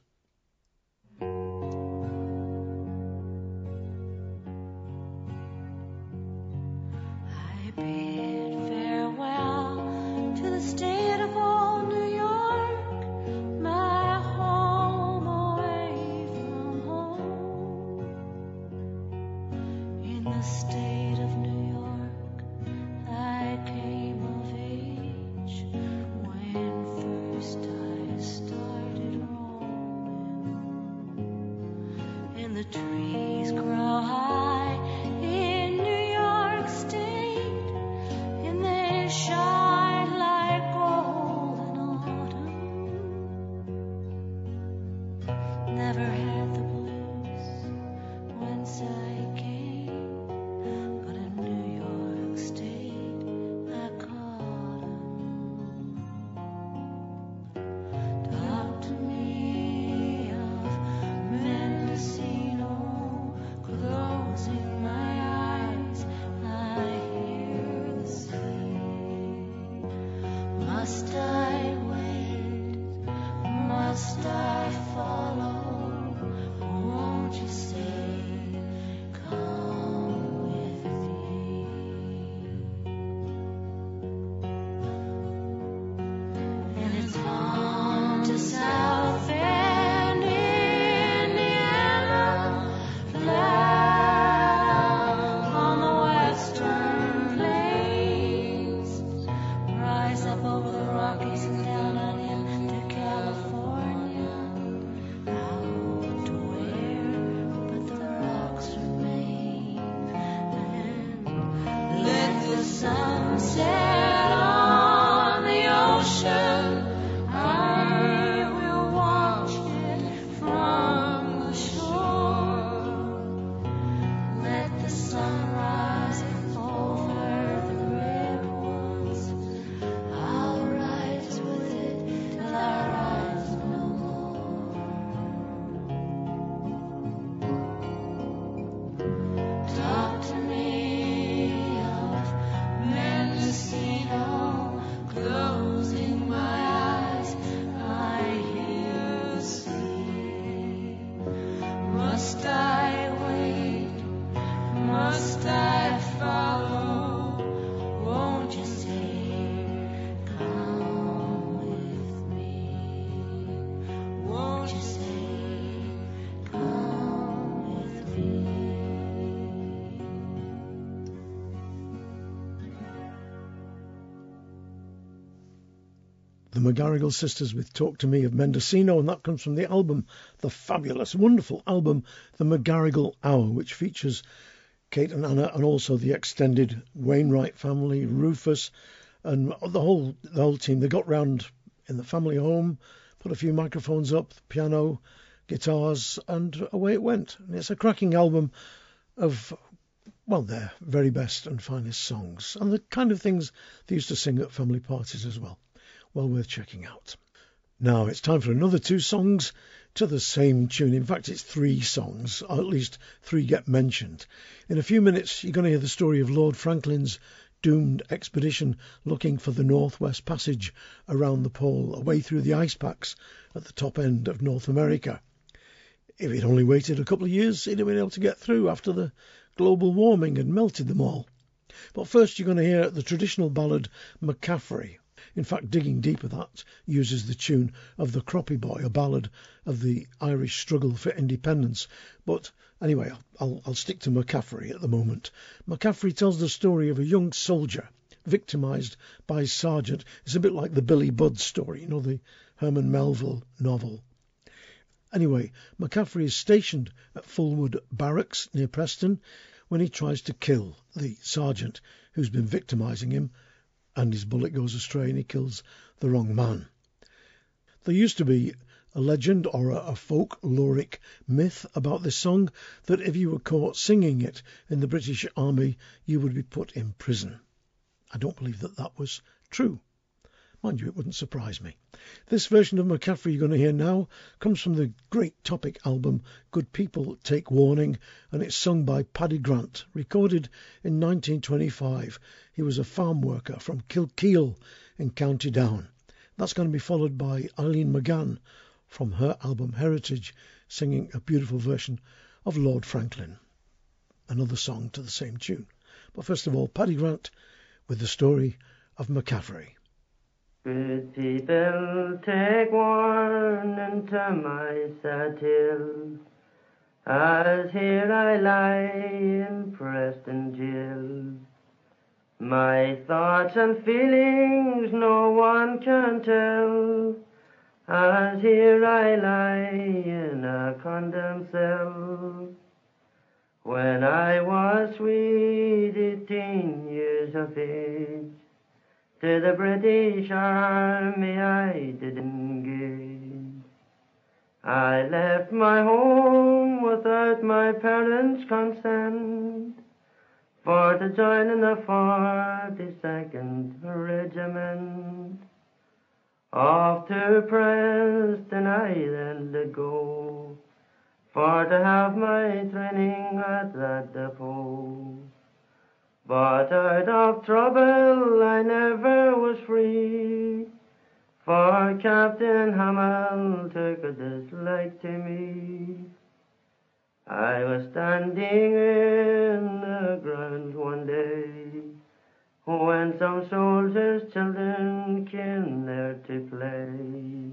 A: McGarrigle Sisters with Talk to Me of Mendocino, and that comes from the album, the fabulous, wonderful album, The McGarrigle Hour, which features Kate and Anna and also the extended Wainwright family, Rufus, and the whole the whole team. They got round in the family home, put a few microphones up, piano, guitars, and away it went. And it's a cracking album of well, their very best and finest songs, and the kind of things they used to sing at family parties as well. Well worth checking out. Now it's time for another two songs to the same tune. In fact, it's three songs, or at least three get mentioned. In a few minutes, you're going to hear the story of Lord Franklin's doomed expedition looking for the Northwest Passage around the pole, away through the ice packs at the top end of North America. If he'd only waited a couple of years, he'd have been able to get through after the global warming had melted them all. But first, you're going to hear the traditional ballad McCaffery. In fact, Digging Deeper, that uses the tune of The Croppy Boy, a ballad of the Irish struggle for independence. But anyway, I'll, I'll stick to McCaffery at the moment. McCaffery tells the story of a young soldier victimised by his sergeant. It's a bit like the Billy Budd story, you know, the Herman Melville novel. Anyway, McCaffery is stationed at Fulwood Barracks near Preston when he tries to kill the sergeant who's been victimising him, and his bullet goes astray and he kills the wrong man. There used to be a legend or a, folkloric myth about this song that if you were caught singing it in the British Army, you would be put in prison. I don't believe that that was true. Mind you, it wouldn't surprise me. This version of McCaffery you're going to hear now comes from the great Topic album Good People Take Warning, and it's sung by Paddy Grant, recorded in 1925. He was a farm worker from Kilkeel in County Down. That's going to be followed by Eileen McGann from her album Heritage, singing a beautiful version of Lord Franklin, another song to the same tune. But first of all, Paddy Grant with the story of McCaffery.
L: Good people, take warning to my tale, as here I lie in Preston jail. My thoughts and feelings no one can tell, as here I lie in a condemned cell. When I was sweet eighteen years of age, to the British Army I did engage. I left my home without my parents' consent for to join in the 42nd Regiment. Off to Preston I then go for to have my training at that depot. But out of trouble I never was free, for Captain Hamel took a dislike to me. I was standing in the grounds one day, when some soldiers' children came there to play.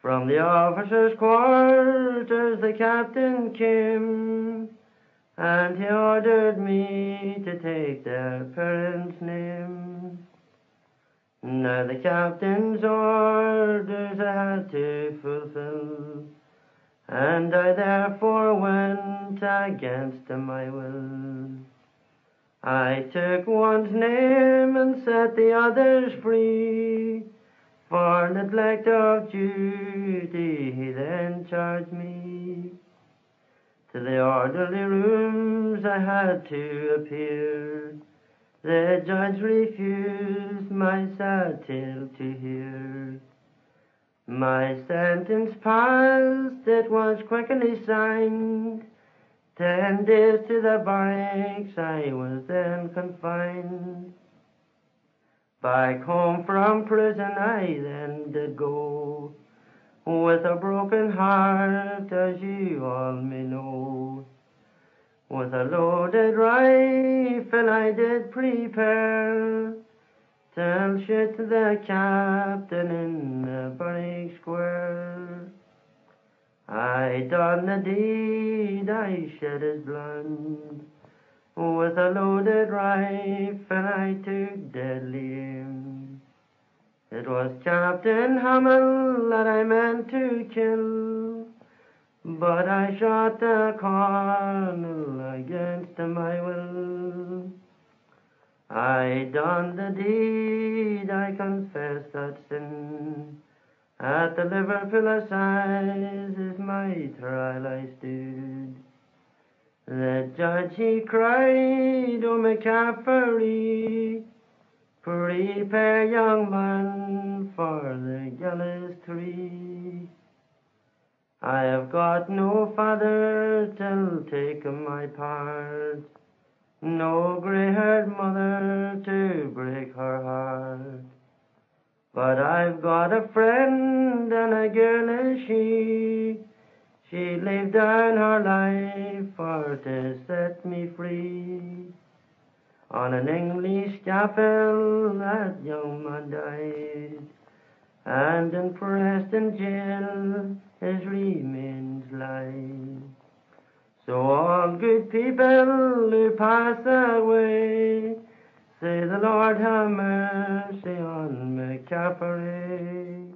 L: From the officers' quarters the captain came, and he ordered me to take their parents' names. Now the captain's orders I had to fulfill, and I therefore went against my will. I took one's name and set the others free. For neglect of duty, he then charged me. To the orderly rooms I had to appear. The judge refused my sad tale to hear. My sentence passed, it was quickly signed. Ten days to the barracks I was then confined. Back home from prison I then did go, with a broken heart as you all may know. With a loaded rifle I did prepare, till shit the captain in the burning square. I done the deed, I shed his blood. With a loaded rifle I took deadly aim. It was Captain Hummel that I meant to kill, but I shot the colonel against my will. I done the deed, I confess that sin. At the Liverpool Assizes my trial I stood. The judge he cried, oh, O McCaffery, prepare young man for the gallows tree. I have got no father to take my part, no grey-haired mother to break her heart. But I've got a friend and a girl is she. She laid down her life for to set me free. On an English that young man died, and in Preston jail his remains lie. So all good people who pass away, say the Lord have mercy on
M: McCaffery.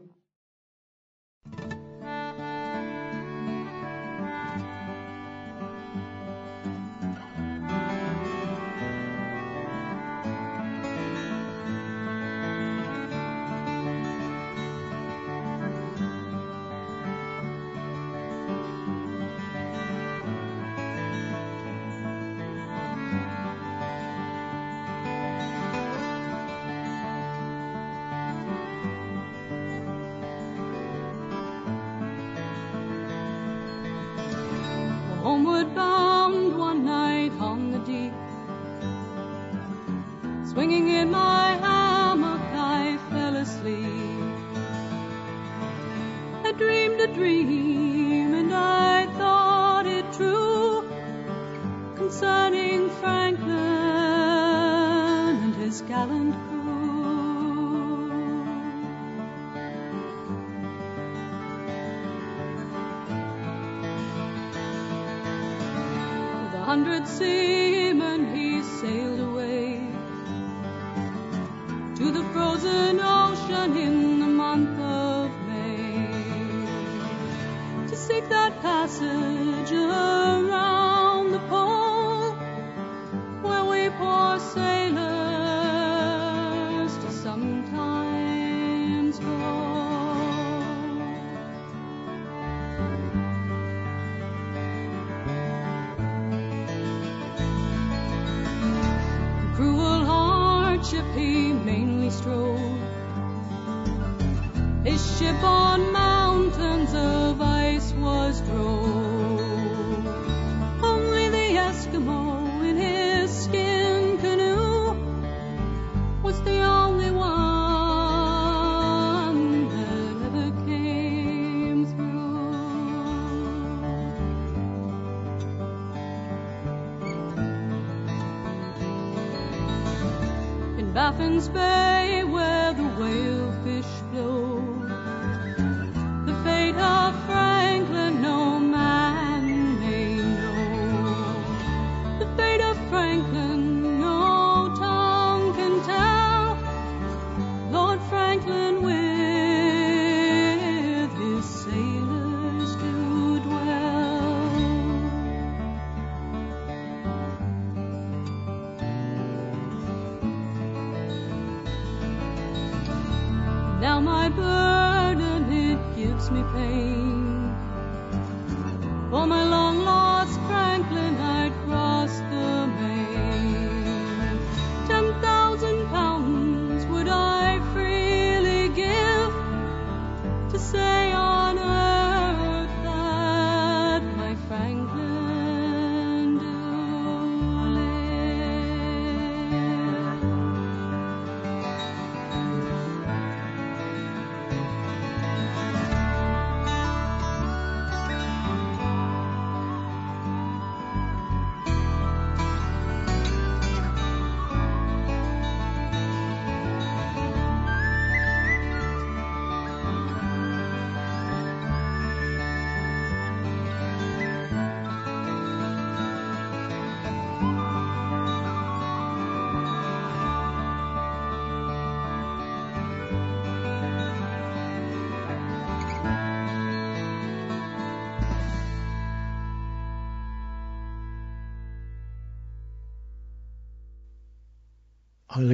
M: In Baffin's Bay where the whale fish blow.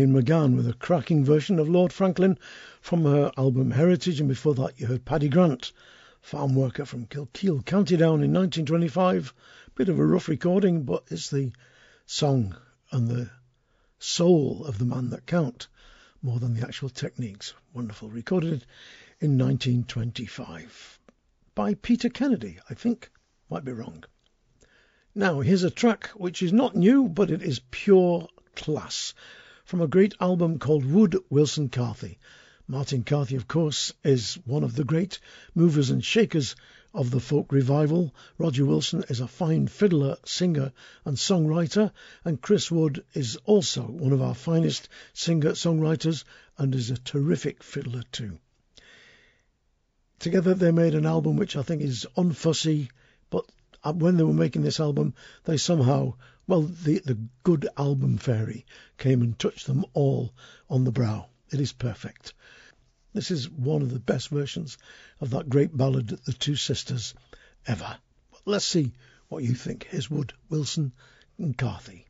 A: Eileen McGann with a cracking version of Lord Franklin from her album Heritage, and before that you heard Paddy Grant, farm worker from Kilkeel, County Down in 1925. Bit of a rough recording, but it's the song and the soul of the man that count more than the actual techniques. Wonderful. Recorded in 1925 by Peter Kennedy, I think. Might be wrong. Now, here's a track which is not new, but it is pure class from a great album called Wood Wilson Carthy. Martin Carthy, of course, is one of the great movers and shakers of the folk revival. Roger Wilson is a fine fiddler, singer, and songwriter, and Chris Wood is also one of our finest singer songwriters and is a terrific fiddler too. Together they made an album which I think is unfussy, but uh, when they were making this album, they somehow, well, the, the good album fairy came and touched them all on the brow. It is perfect. This is one of the best versions of that great ballad, The Two Sisters, ever. But let's see what you think. Here's Wood, Wilson, and Carthy.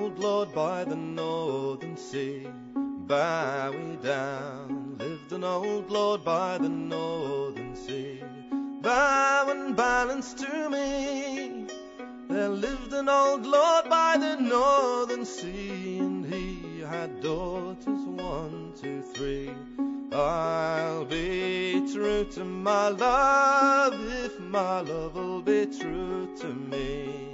N: Old lord by the northern sea. Bowie down lived an old lord by the northern sea. Bow and balance to me. There lived an old lord by the northern sea, and he had daughters one, two, three. I'll be true to my love if my love will be true to me.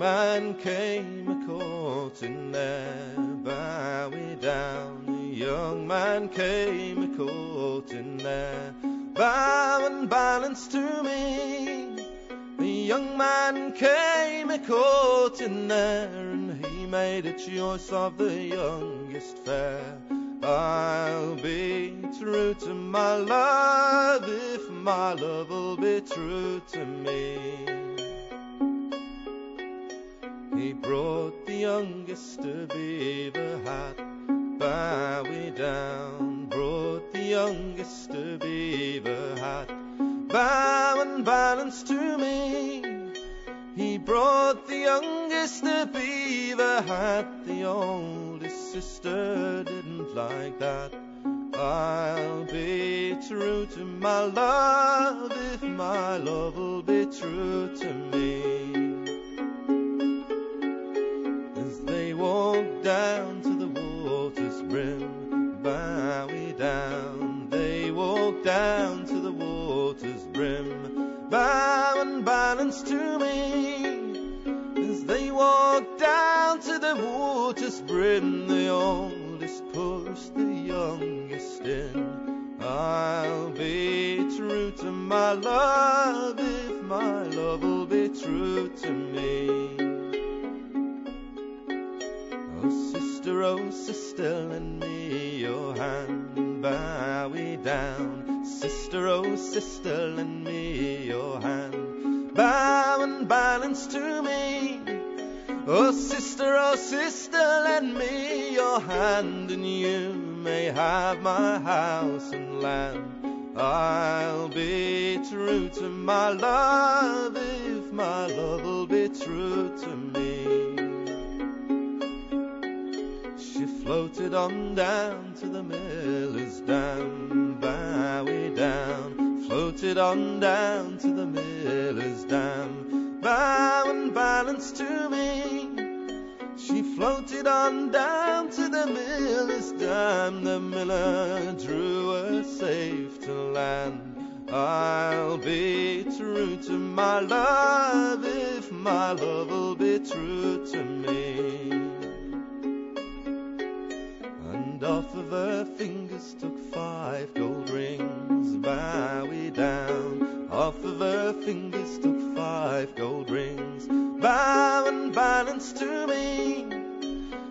N: Man came a courting there, Bowie down. A young man came a courting there, bow and balance to me. A young man came a courting there, and he made a choice of the youngest fair. I'll be true to my love if my love will be true to me. Brought the youngest a beaver hat, Bowie down. Brought the youngest a beaver hat, bow and balance to me. He brought the youngest a beaver hat, the oldest sister didn't like that. I'll be true to my love if my love will be true to me. Down to the water's brim, Bowie down. They walked down to the water's brim, bow and balance to me. As they walked down to the water's brim, the oldest pushed the youngest in. I'll be true to my love if my love will be true to me. Sister, oh, sister, lend me your hand, Bowie down. Sister, oh, sister, lend me your hand, bow and balance to me. Oh, sister, oh, sister, lend me your hand, and you may have my house and land. I'll be true to my love if my love will be true to me. She floated on down to the miller's dam, bowie down. Floated on down to the miller's dam, bow and balance to me. She floated on down to the miller's dam. The miller drew her safe to land. I'll be true to my love if my love will be true to me. And off of her fingers took five gold rings, bowie down. Off of her fingers took five gold rings, bow and balance to me.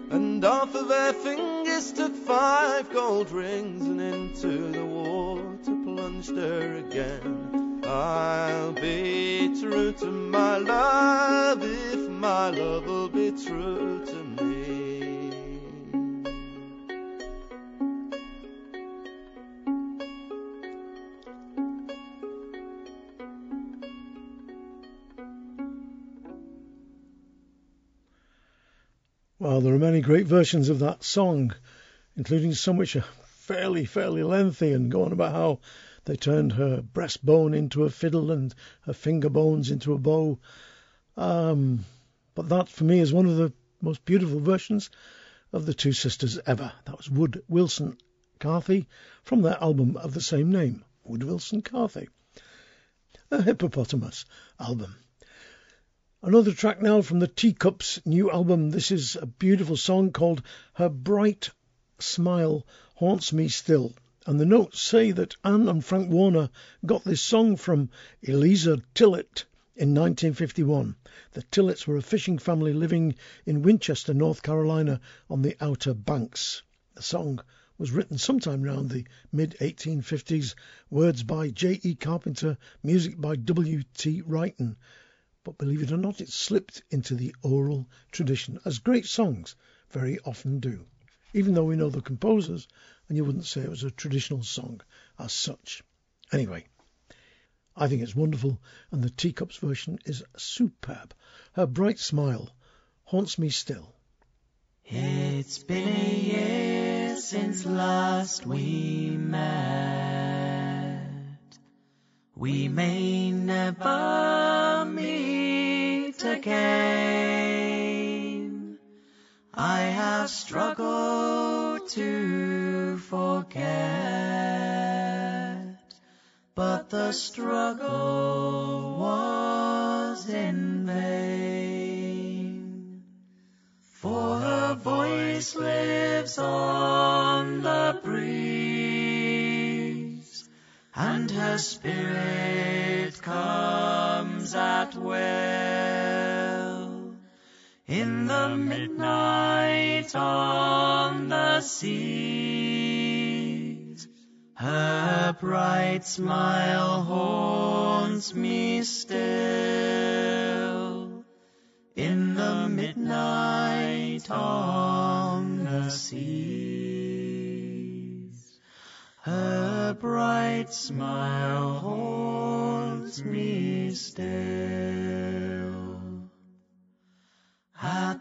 N: And off of her fingers took five gold rings, and into the water plunged her again. I'll be true to my love if my love will be true to me.
A: Well, there are many great versions of that song, including some which are fairly, fairly lengthy and go on about how they turned her breastbone into a fiddle and her finger bones into a bow. Um, but that, for me, is one of the most beautiful versions of the two sisters ever. That was Wood Wilson Carthy from their album of the same name, Wood Wilson Carthy. A hippopotamus album. Another track now from the Teacups new album. This is a beautiful song called Her Bright Smile Haunts Me Still. And the notes say that Anne and Frank Warner got this song from Eliza Tillett in 1951. The Tilletts were a fishing family living in Wanchese, North Carolina on the Outer Banks. The song was written sometime around the mid 1850s, words by J.E. Carpenter, music by W.T. Wrighton but believe it or not, it slipped into the oral tradition, as great songs very often do, even though we know the composers, and you wouldn't say it was a traditional song as such. Anyway, I think it's wonderful, and the Teacups version is superb. Her bright smile haunts me still.
C: It's been a year since last we met. We may never again. I have struggled to forget, but the struggle was in vain. For her voice lives on the breeze, and her spirit comes at will in the midnight on the seas. Her bright smile haunts me still in the midnight on the seas. Her bright smile haunts me still.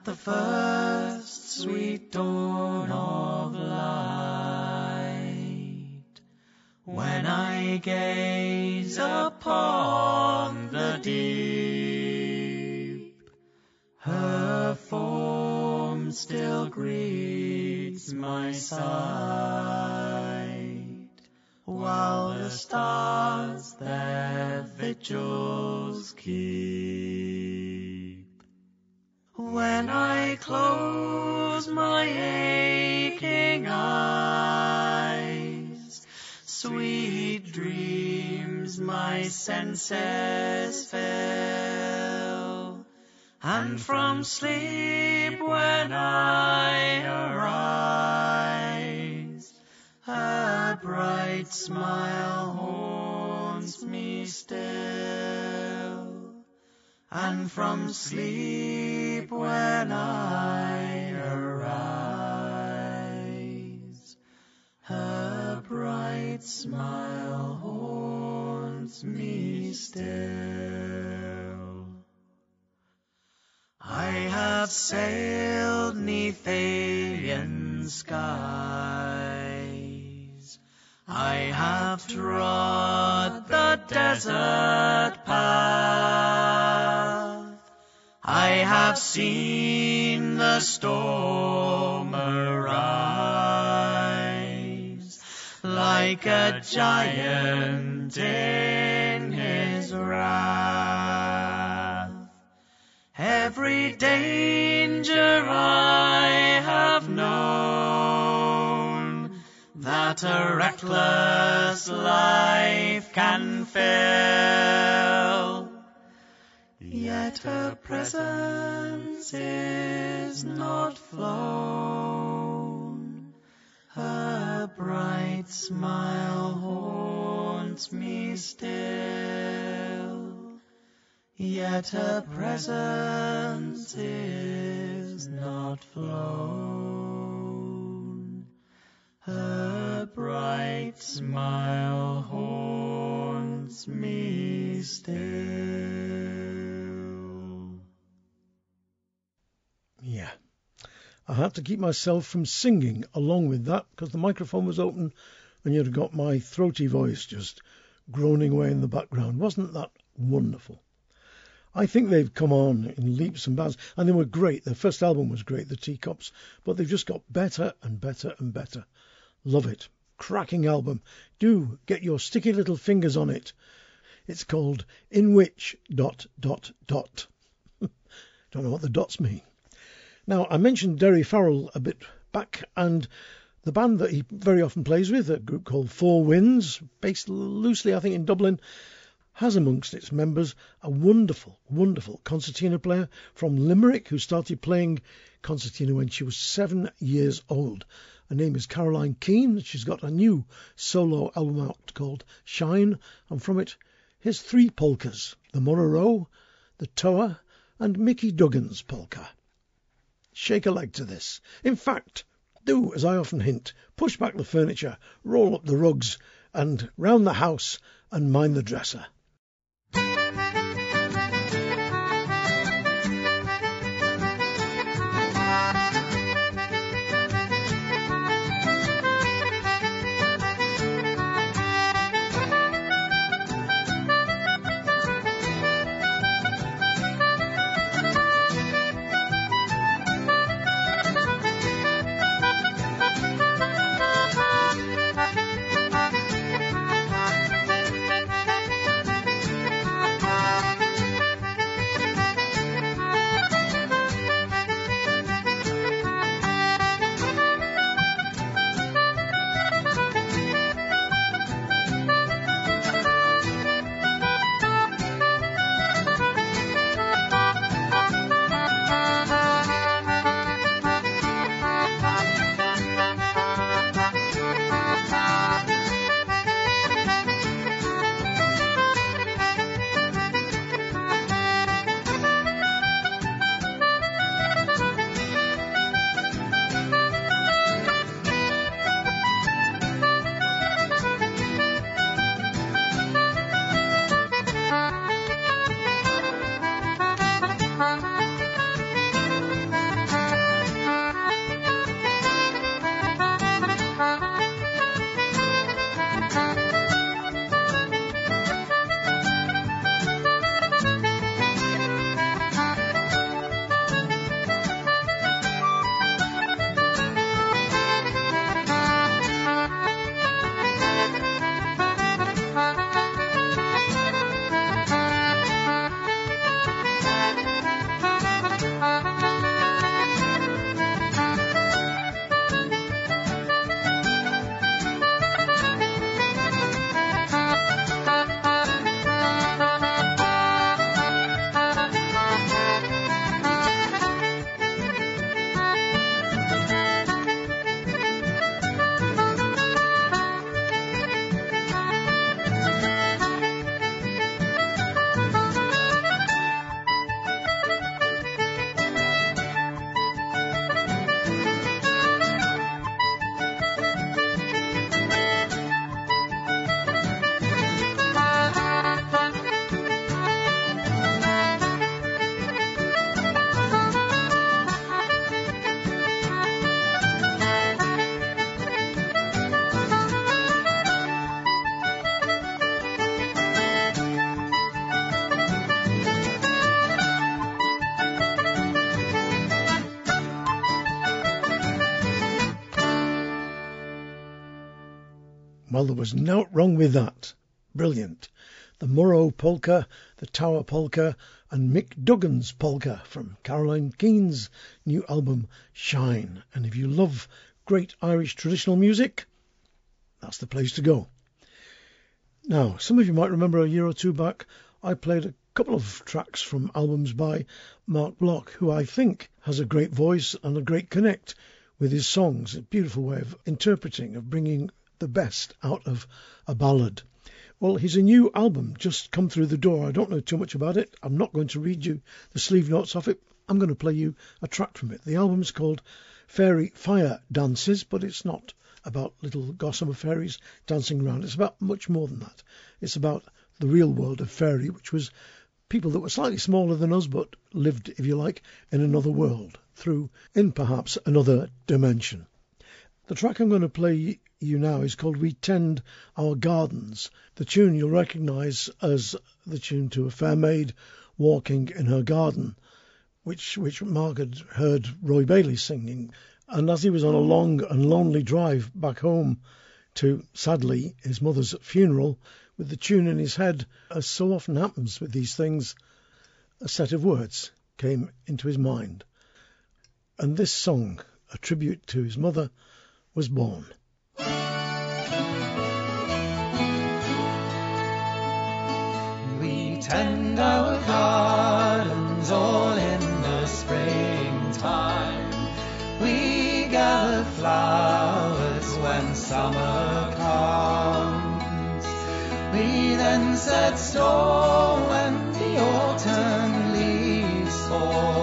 C: The first sweet dawn of light, when I gaze upon the deep, her form still greets my sight, while the stars their vigils keep. When I close my aching eyes, sweet dreams my senses fill, and from sleep when I arise, her bright smile haunts me still and from sleep when I arise, her bright smile haunts me still. I have sailed neath alien skies. I have trod the desert path. I have seen the storm arise like a giant in his wrath. Every danger I have known that a reckless life can fill. Yet her presence is not flown. Her bright smile haunts me still. Yet her presence is not flown. Her bright smile haunts me still.
A: I had to keep myself from singing along with that because the microphone was open and you'd got my throaty voice just groaning away in the background. Wasn't that wonderful? I think they've come on in leaps and bounds, and they were great. Their first album was great, The Teacups, but they've just got better and better and better. Love it. Cracking album. Do get your sticky little fingers on it. It's called In Which dot dot dot. Don't know what the dots mean. Now, I mentioned Derry Farrell a bit back, and the band that he very often plays with, a group called Four Winds, based loosely, I think, in Dublin, has amongst its members a wonderful, wonderful concertina player from Limerick who started playing concertina when she was seven years old. Her name is Caroline Keane. She's got a new solo album out called Shine, and from it, here's three polkas the Murroe, the Taur, and Mickey Duggan's polka. Shake a leg to this. In fact, do as I often hint push back the furniture, roll up the rugs, and round the house and mind the dresser. Well, there was no wrong with that. Brilliant. The Murroe Polka, the Taur Polka, and Mick Duggan's Polka from Caroline Keane's new album Shine. And if you love great Irish traditional music, that's the place to go. Now, some of you might remember a year or two back, I played a couple of tracks from albums by Marc Block, who I think has a great voice and a great connect with his songs. A beautiful way of interpreting, of bringing the best out of a ballad. Well, he's a new album just come through the door. I don't know too much about it. I'm not going to read you the sleeve notes of it. I'm going to play you a track from it. The album's called Faerie Fire Dances, but it's not about little gossamer fairies dancing around. It's about much more than that. It's about the real world of fairy, which was people that were slightly smaller than us, but lived, if you like, in another world, through, in perhaps another dimension. The track I'm going to play you now is called We Tend Our Gardens. The tune you'll recognise as the tune to A Fair Maid Walking in Her Garden, which, which Marc had heard Roy Bailey singing. And as he was on a long and lonely drive back home to, sadly, his mother's funeral, with the tune in his head, as so often happens with these things, a set of words came into his mind. And this song, a tribute to his mother, was born.
O: We tend our gardens all in the springtime. We gather flowers when summer comes. We then set store when the autumn leaves fall.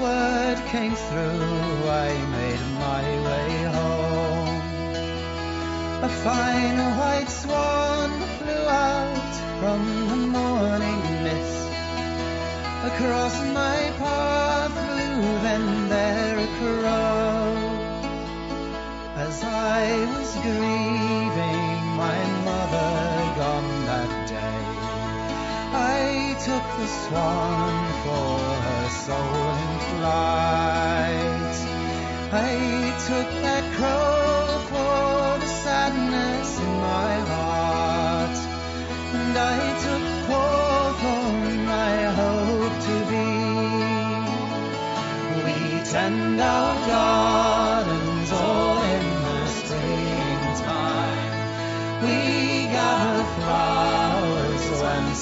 O: Word came through, I made my way home. A fine white swan flew out from the morning mist. Across my path flew then there a crow. As I was grieving my mother gone that I took the swan for her soul in flight. I took that crow for the sadness in my heart, and I took hawthorn I hope to be. We tend our gardens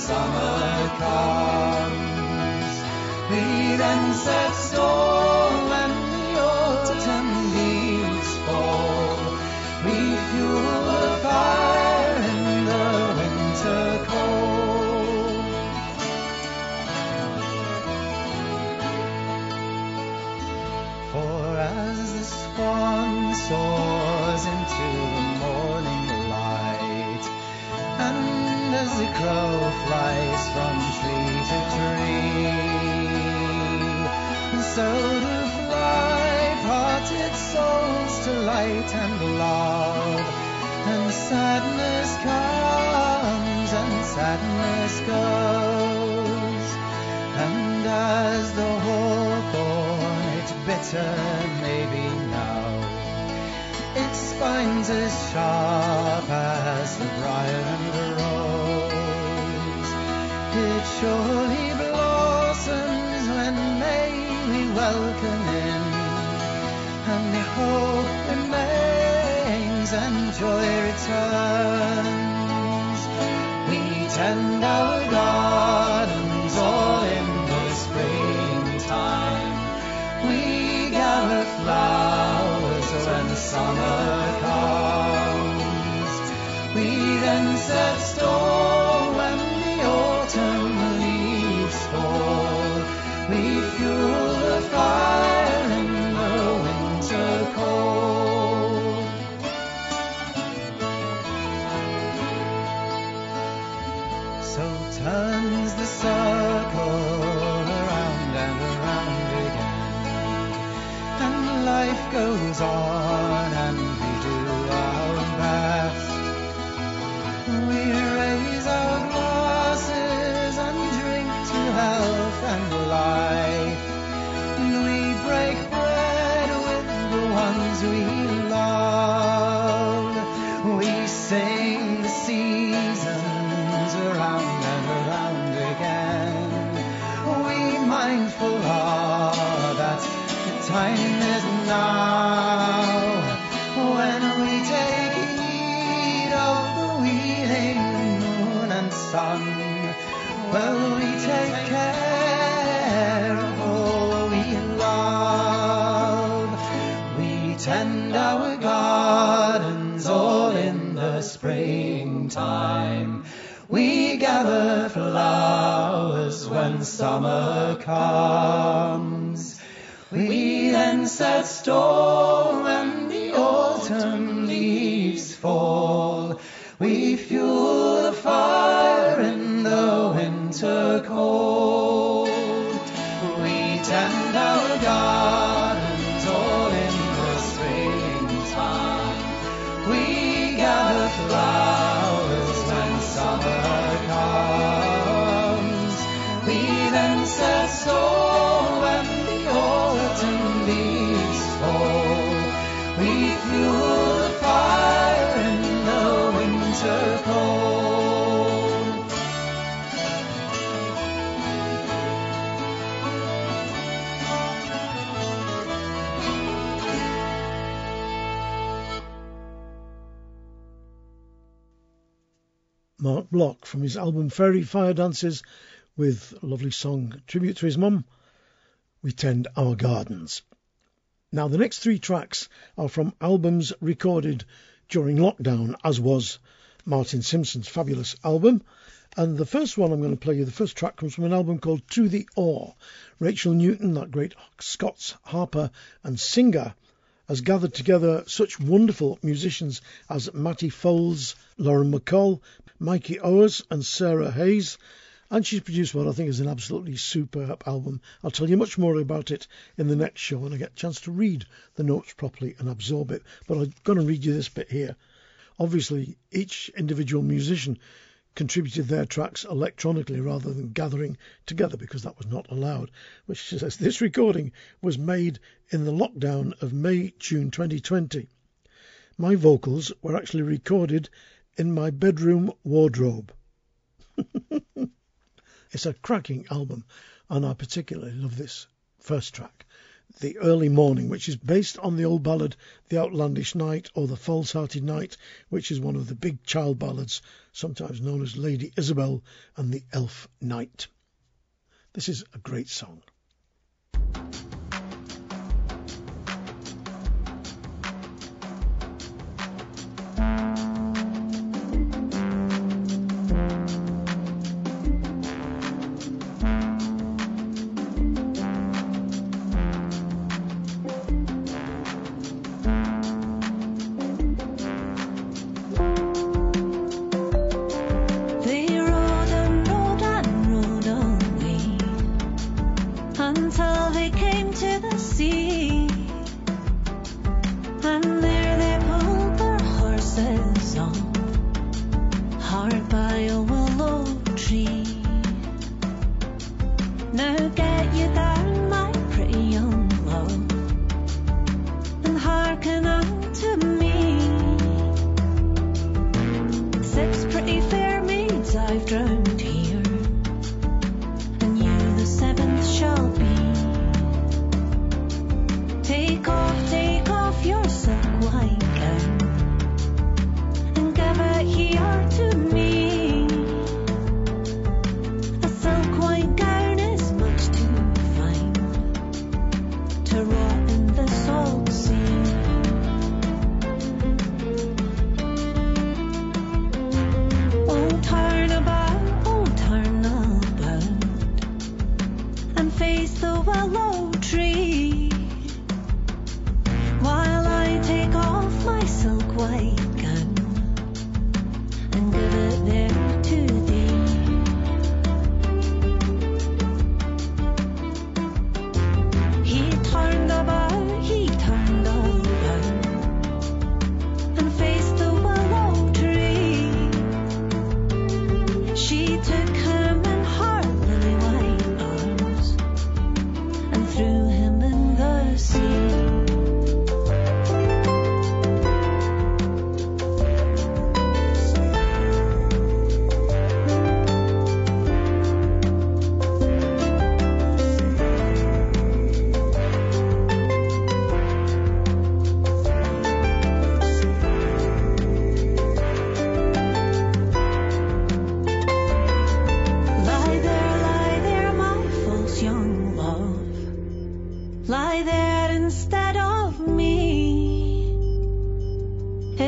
O: summer comes. We then set store when the autumn leaves fall. We fuel the fire in the winter cold. For as the swan soars as the crow flies from tree to tree, so do fly parted souls to light and love, and sadness comes and sadness goes. And as the hawthorn, its bitter maybe now, its spines as sharp as the briar and the rose. It surely blossoms when May we welcome in, and the hope remains and joy returns. We tend our gardens all in the springtime. We gather flowers when summer circle around summer comes. We then set store when the autumn leaves fall. We fuel
A: Block from his album Faerie Fire Dances with a lovely song tribute to his mum, We Tend Our Gardens. Now, the next three tracks are from albums recorded during lockdown, as was Martin Simpson's fabulous album. And the first one I'm going to play you, the first track comes from an album called To the Awe. Rachel Newton, that great Scots harper and singer, has gathered together such wonderful musicians as Mattie Foulds, Lauren MacColl, Mikey Owers, and Sarah Hayes. And she's produced what I think is an absolutely superb album. I'll tell you much more about it in the next show when I get a chance to read the notes properly and absorb it. But I'm going to read you this bit here. Obviously, each individual musician contributed their tracks electronically rather than gathering together because that was not allowed. Which says this recording was made in the lockdown of May June 2020. My vocals were actually recorded in my bedroom wardrobe. it's a cracking album, and I particularly love this first track. The Early Morning, which is based on the old ballad The Outlandish Knight or The False Hearted Knight, which is one of the big child ballads, sometimes known as Lady Isabel and the Elf Knight. This is a great song.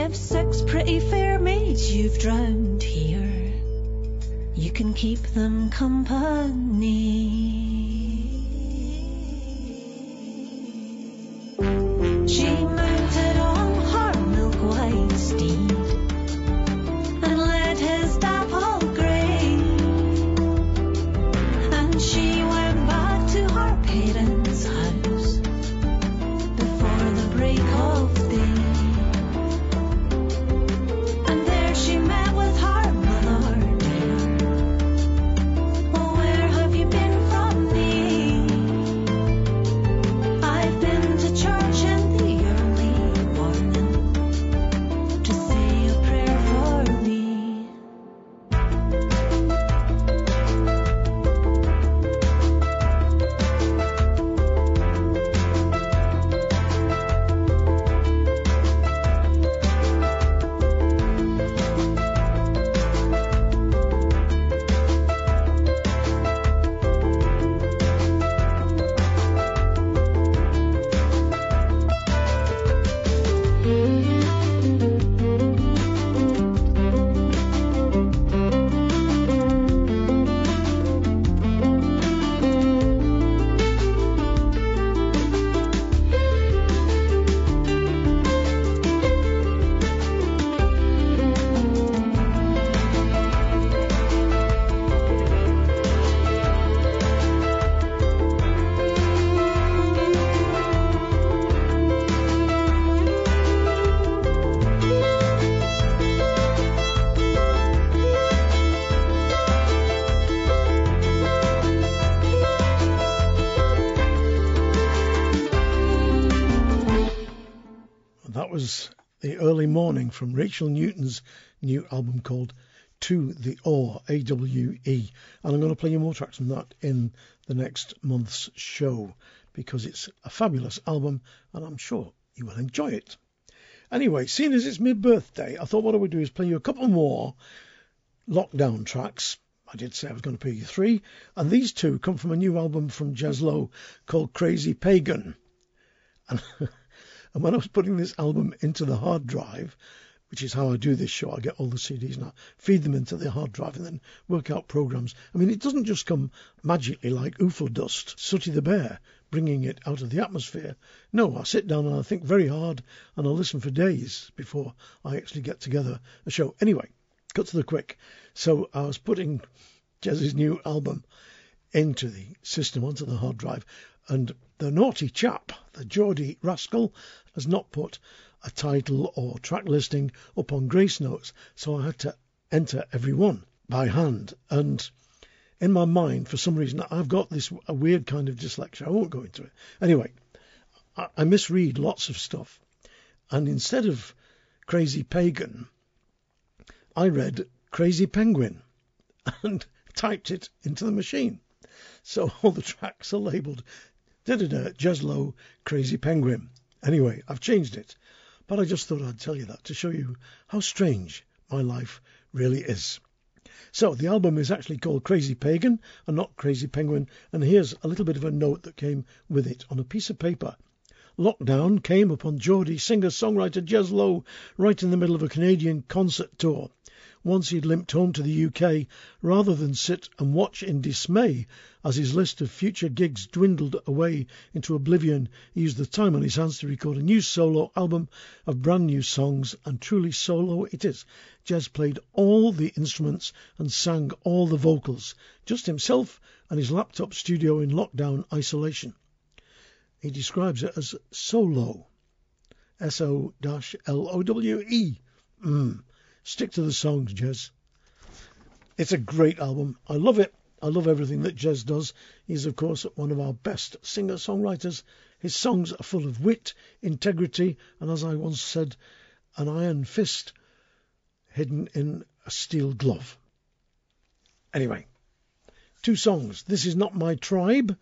F: If six pretty fair maids you've drowned here, you can keep them company.
A: Morning from Rachel Newton's new album called To the Awe, A W E. And I'm going to play you more tracks from that in the next month's show because it's a fabulous album and I'm sure you will enjoy it. Anyway, seeing as it's my birthday, I thought what I would do is play you a couple more lockdown tracks. I did say I was going to play you three, and these two come from a new album from Jez Lowe called Crazy Pagan. And, and when I was putting this album into the hard drive, which is how I do this show, I get all the CDs and I feed them into the hard drive and then work out programs. I mean, it doesn't just come magically like oofle dust, Sooty the Bear, bringing it out of the atmosphere. No, I sit down and I think very hard and I listen for days before I actually get together a show. Anyway, cut to the quick. So I was putting Jez's new album into the system, onto the hard drive, and the naughty chap, the Geordie rascal, has not put a title or track listing up on Grace Notes, so I had to enter every one by hand. And in my mind, for some reason, I've got this a weird kind of dyslexia. I won't go into it. Anyway, I, I misread lots of stuff, and instead of Crazy Pagan, I read Crazy Penguin and typed it into the machine. So all the tracks are labelled Jez Lowe, Crazy Penguin. Anyway, I've changed it, but I just thought I'd tell you that to show you how strange my life really is. So the album is actually called Crazy Pagan and not Crazy Penguin, and here's a little bit of a note that came with it on a piece of paper. Lockdown came upon Geordie singer-songwriter Jez Lowe right in the middle of a Canadian concert tour. Once he'd limped home to the UK, rather than sit and watch in dismay as his list of future gigs dwindled away into oblivion, he used the time on his hands to record a new solo album of brand new songs, and truly solo it is. Jez played all the instruments and sang all the vocals, just himself and his laptop studio in lockdown isolation. He describes it as solo. S O L O W E. Mm. Stick to the songs, Jez. It's a great album. I love it. I love everything that Jez does. He's, of course, one of our best singer songwriters. His songs are full of wit, integrity, and as I once said, an iron fist hidden in a steel glove. Anyway, two songs. This is Not My Tribe,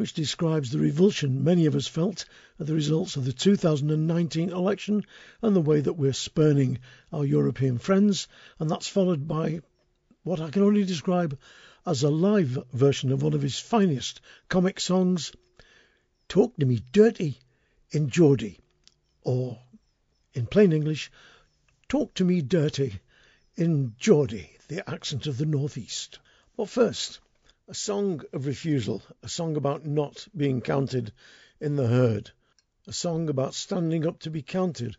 A: which describes the revulsion many of us felt at the results of the 2019 election and the way that we're spurning our European friends, and that's followed by what I can only describe as a live version of one of his finest comic songs, Talk to Me Dirty in Geordie, or in plain English, Talk to Me Dirty in Geordie, the accent of the northeast. But first, a song of refusal, a song about not being counted in the herd, a song about standing up to be counted,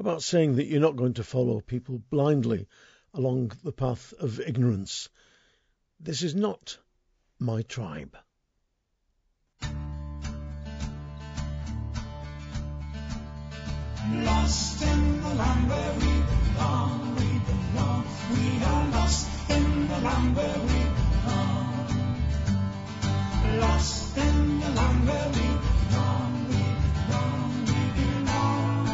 A: about saying that you're not going to follow people blindly along the path of ignorance. This is not my tribe.
P: Lost in the land where we belong, we belong. We are lost in the land where we belong. Lost in the land where we belong, we belong, we belong.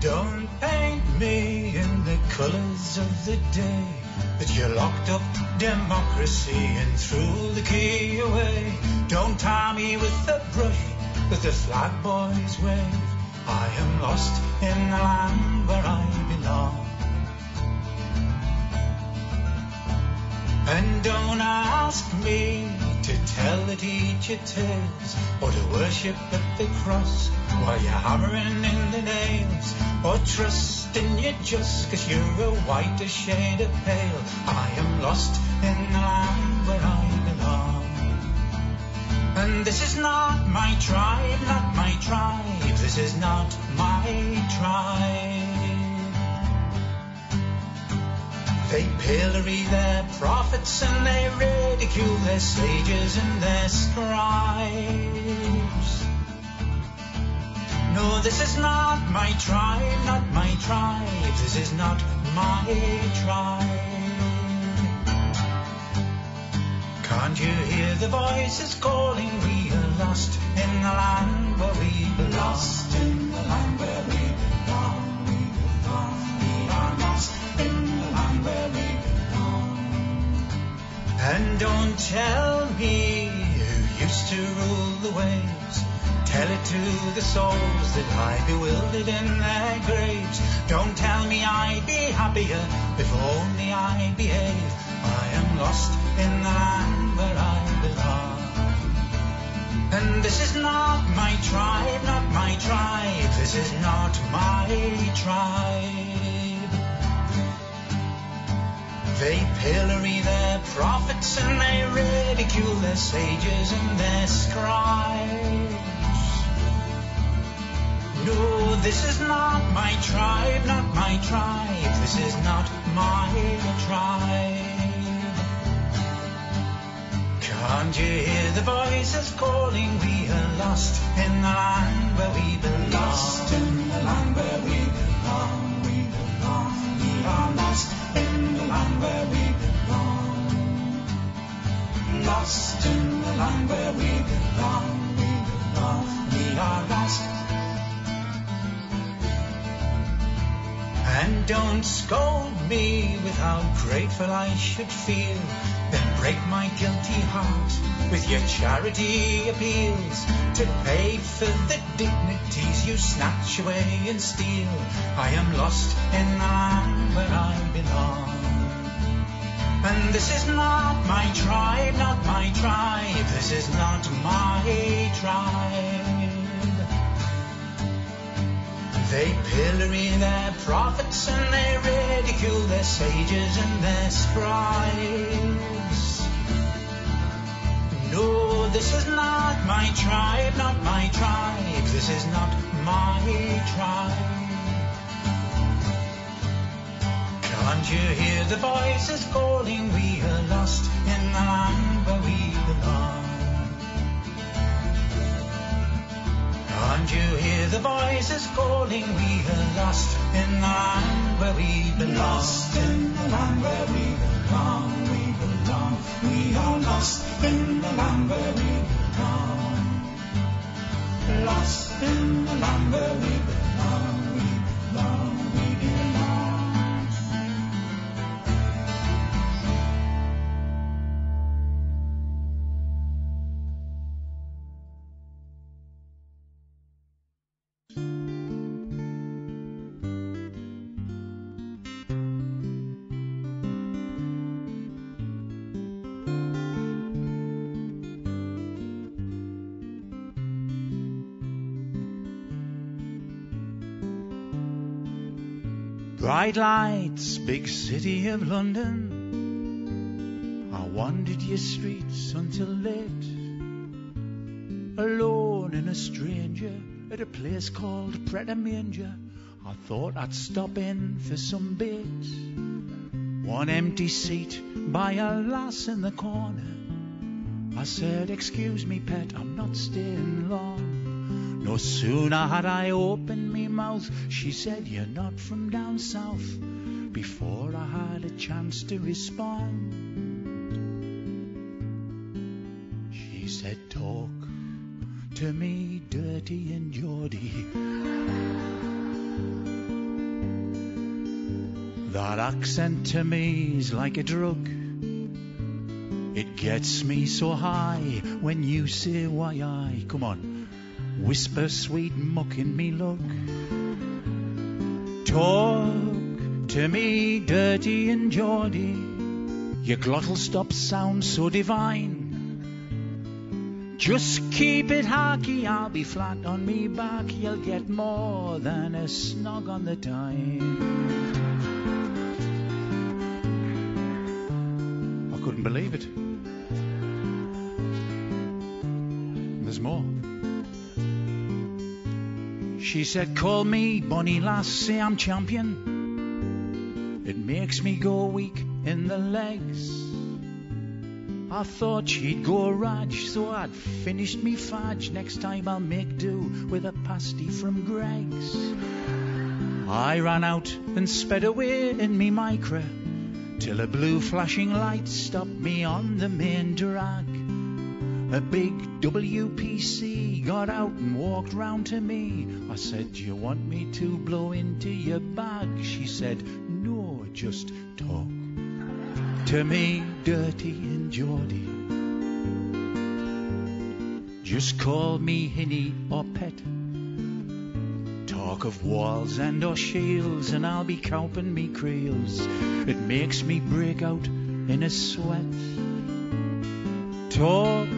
P: Don't paint me in the colors of the day. That you locked up democracy and threw the key away. Don't tie me with a brush with the flag boys wave. I am lost in the land where I belong. And don't ask me to tell the teacher tales or to worship at the cross while you're hammering in the nails or trust in your just cause you're a whiter shade of pale. I am lost in the land where I belong. And this is not my tribe, not my tribe. This is not my tribe. They pillory their prophets and they ridicule their sages and their scribes. No, this is not my tribe, not my tribe. This is not my tribe. Can't you hear the voices calling? We are lost in the land where we belong. Lost in the land where we belong. We belong. And don't tell me who used to rule the waves. Tell it to the souls that lie bewildered in their graves. Don't tell me I'd be happier if only I behave. I am lost in the land where I belong. And this is not my tribe, not my tribe. This is not my tribe. They pillory their prophets and they ridicule their sages and their scribes. No, this is not my tribe, not my tribe. This is not my tribe. Can't you hear the voices calling? We are lost in the land where we belong. Lost in the land where we belong. We. Are lost in the land where we belong. Lost in the land where we belong. We belong. We are lost. And don't scold me with how grateful I should feel. Then break my guilty heart with your charity appeals to pay for the dignities you snatch away and steal. I am lost in the land where I belong. And this is not my tribe, not my tribe. This is not my tribe. They pillory their prophets and they ridicule their sages and their scribes. No, this is not my tribe, not my tribe. This is not my tribe. Can't you hear the voices calling? We are lost in the land where we belong. Can't you hear the voices calling? We are lost in the land where we belong. Lost in the land where we belong. We. We are lost in the land where we belong. Lost in the land where we belong.
Q: Bright lights, big city of London. I wandered your streets until late. Alone and a stranger at a place called Pret Manger. I thought I'd stop in for some bait. One empty seat by a lass in the corner. I said, Excuse me, pet, I'm not staying long. No sooner had I opened mouth, she said, You're not from down south. Before I had a chance to respond, she said, Talk to me, dirty and Geordie. That accent to me is like a drug. It gets me so high when you say why I. Come on, whisper sweet muck in me look. Talk to me, dirty and Geordie. Your glottal stop sound so divine. Just keep it harky, I'll be flat on me back. You'll get more than a snog on the time. I couldn't believe it. There's more. She said, Call me Bonnie Lass, say I'm champion. It makes me go weak in the legs. I thought she'd go Raj, so I'd finished me fudge. Next time I'll make do with a pasty from Greggs. I ran out and sped away in me micro till a blue flashing light stopped me on the main drag. A big WPC got out and walked round to me. I said, Do you want me to blow into your bag? She said, No, just talk to me, dirty and Geordie. Just call me Hinny or Pet. Talk of walls and or shields, and I'll be cowping me creels. It makes me break out in a sweat. Talk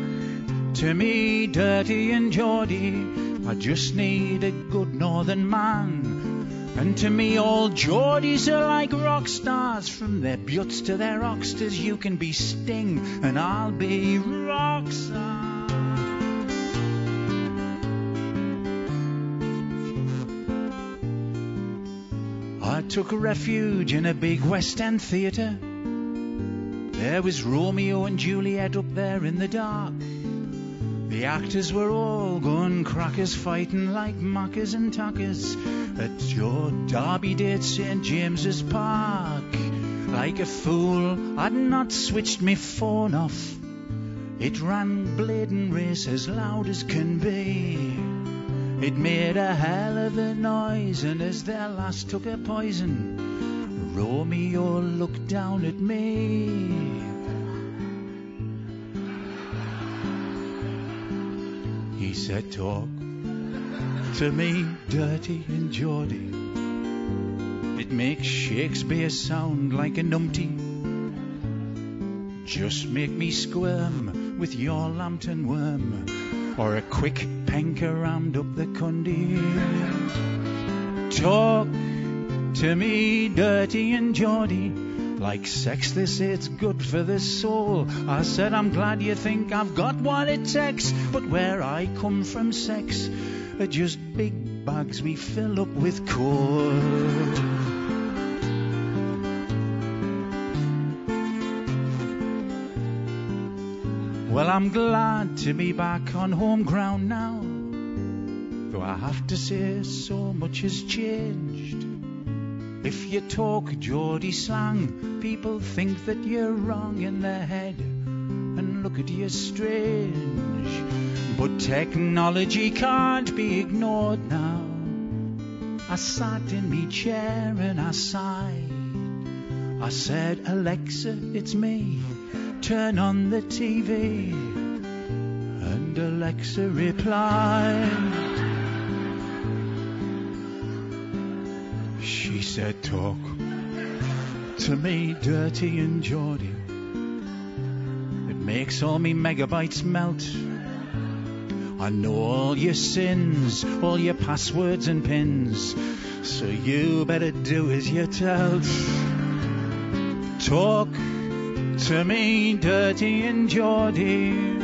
Q: to me, dirty and Geordie. I just need a good northern man. And to me, all Geordies are like rock stars. From their butts to their oxters, you can be Sting, and I'll be Roxanne. I took refuge in a big West End theatre. There was Romeo and Juliet up there in the dark. The actors were all gun crackers fighting like muckers and tuckers at your Derby at St James's Park. Like a fool, I'd not switched me phone off. It ran Blaydon Races as loud as can be. It made a hell of a noise, and as their last took a poison, Romeo looked down at me. He said, Talk to me, dirty and Geordie. It makes Shakespeare sound like a numpty. Just make me squirm with your lambton worm, or a quick panker round up the cundy. Talk to me, dirty and Geordie. Like sex, they say it's good for the soul. I said, I'm glad you think I've got what it takes. But where I come from, sex are just big bags we fill up with coal. Well, I'm glad to be back on home ground now. Though I have to say, so much has changed. If you talk Geordie slang, people think that you're wrong in the head and look at you strange. But technology can't be ignored now. I sat in me chair and I sighed. I said, Alexa, it's me. Turn on the TV. And Alexa replied. She said, Talk to me, dirty and Geordie. It makes all me megabytes melt. I know all your sins, all your passwords and pins. So you better do as you're told. Talk to me, Dirty and Geordie.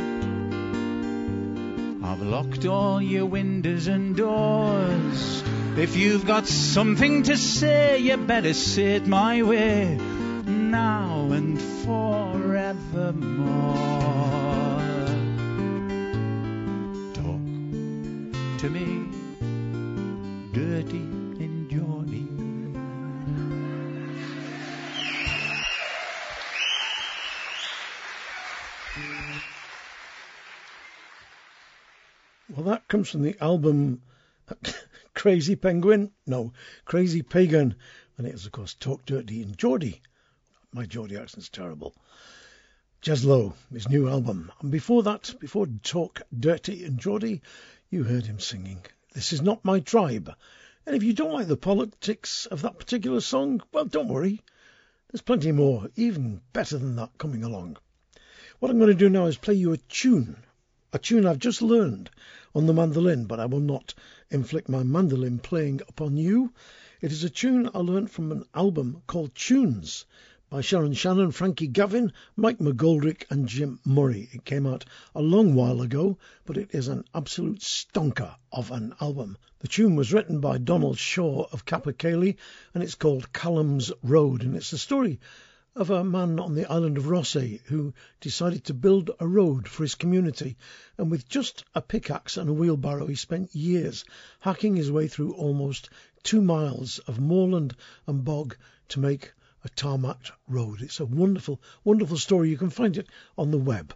Q: I've locked all your windows and doors. If you've got something to say, you better say it my way, now and forevermore. Talk to me, dirty and Geordie.
A: Well, that comes from the album Crazy Penguin. No, Crazy Pagan. And it was, of course, Talk Dirty and Geordie. My Geordie accent's terrible. Lowe, his new album. And before that, before Talk Dirty and Geordie, you heard him singing This Is Not My Tribe. And if you don't like the politics of that particular song, well, don't worry. There's plenty more, even better than that, coming along. What I'm going to do now is play you a tune. A tune I've just learned on the mandolin, but I will not inflict my mandolin playing upon you. It is a tune I learnt from an album called Tunes by Sharon Shannon, Frankie Gavin, Mike McGoldrick, and Jim Murray. It came out a long while ago, but it is an absolute stonker of an album. The tune was written by Donald Shaw of Capercaillie, and it's called Callum's Road, and it's the story of a man on the island of Raasay who decided to build a road for his community, and with just a pickaxe and a wheelbarrow, he spent years hacking his way through almost two miles of moorland and bog to make a tarmac road. It's a wonderful, wonderful story. You can find it on the web.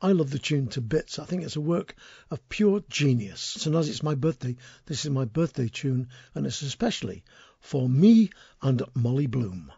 A: I love the tune to bits. I think it's a work of pure genius. And as it's my birthday, this is my birthday tune, and it's especially for me and Molly Bloom.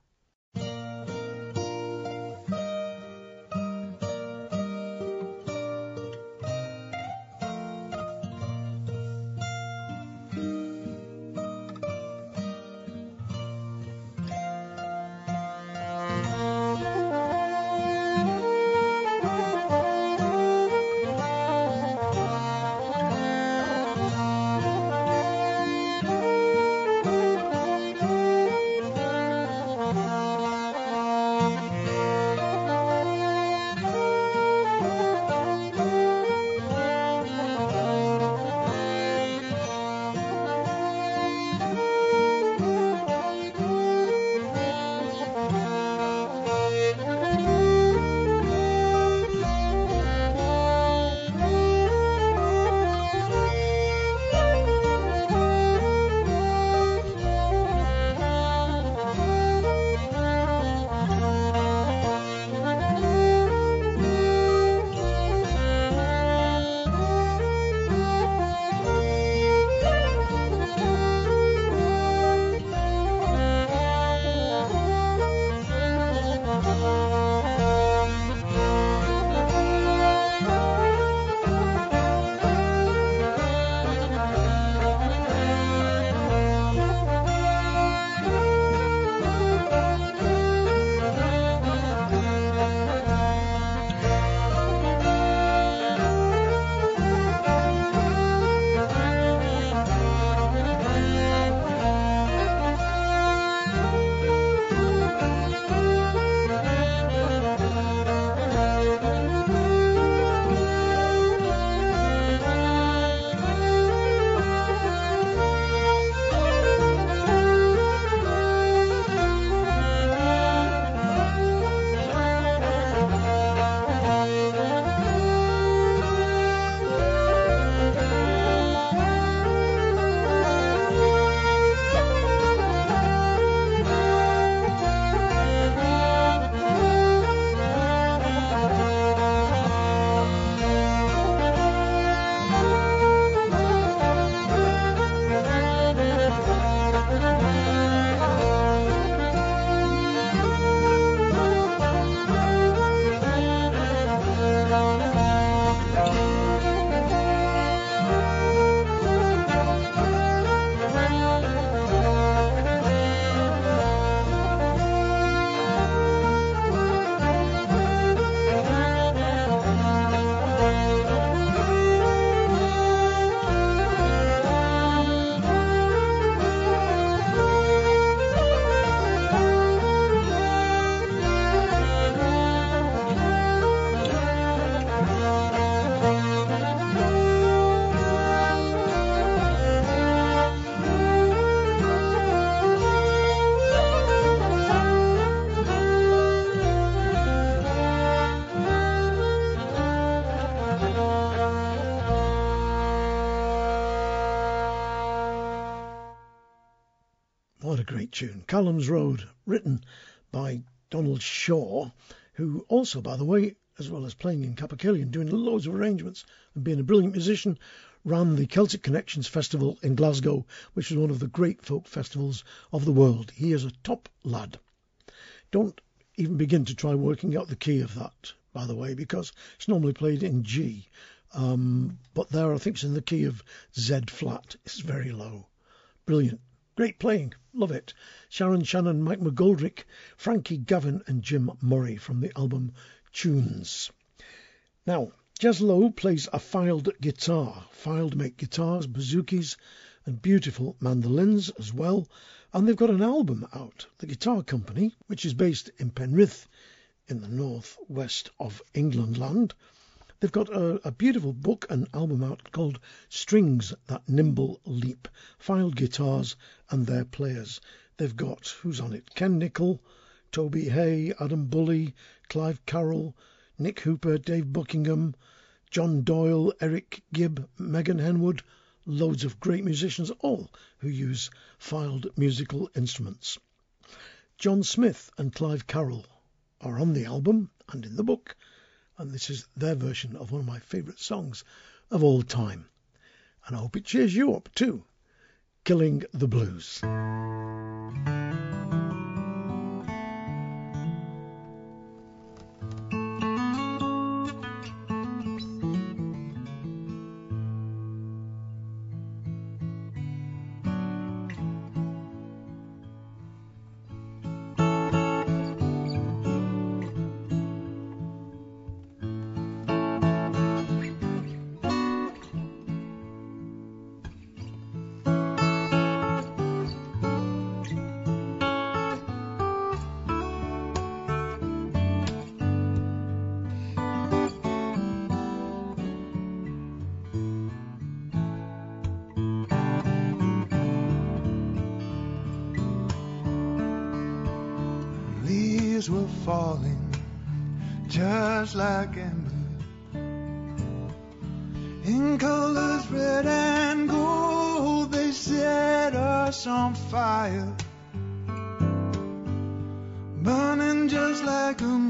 A: Tune. Callum's Road, written by Donald Shaw, who also, by the way, as well as playing in Capercaillie, doing loads of arrangements and being a brilliant musician, ran the Celtic Connections Festival in Glasgow, which is one of the great folk festivals of the world. He is a top lad. Don't even begin to try working out the key of that, by the way, because it's normally played in G. Um, but there, I think it's in the key of Z flat. It's very low. Brilliant. Great playing. Love it. Sharon Shannon, Mike McGoldrick, Frankie Gavin, and Jim Murray from the album Tunes. Now, Jez Lowe plays a Fylde guitar. Fylde make guitars, bouzouki, and beautiful mandolins as well. And they've got an album out, The Guitar Company, which is based in Penrith in the north west of England land. They've got a, a beautiful book and album out called Strings That Nimble Leap, Fylde guitars and their players. They've got, who's on it? Ken Nicol, Toby Hay, Adam Bulley, Clive Carroll, Nick Hooper, Dave Buckingham, John Doyle, Eric Gibb, Megan Henwood, loads of great musicians, all who use Fylde musical instruments. John Smith and Clive Carroll are on the album and in the book, and this is their version of one of my favourite songs of all time. And I hope it cheers you up too. Killing the Blues.
R: Leaves were falling just like ember in colors red and gold. They set us on fire, burning just like a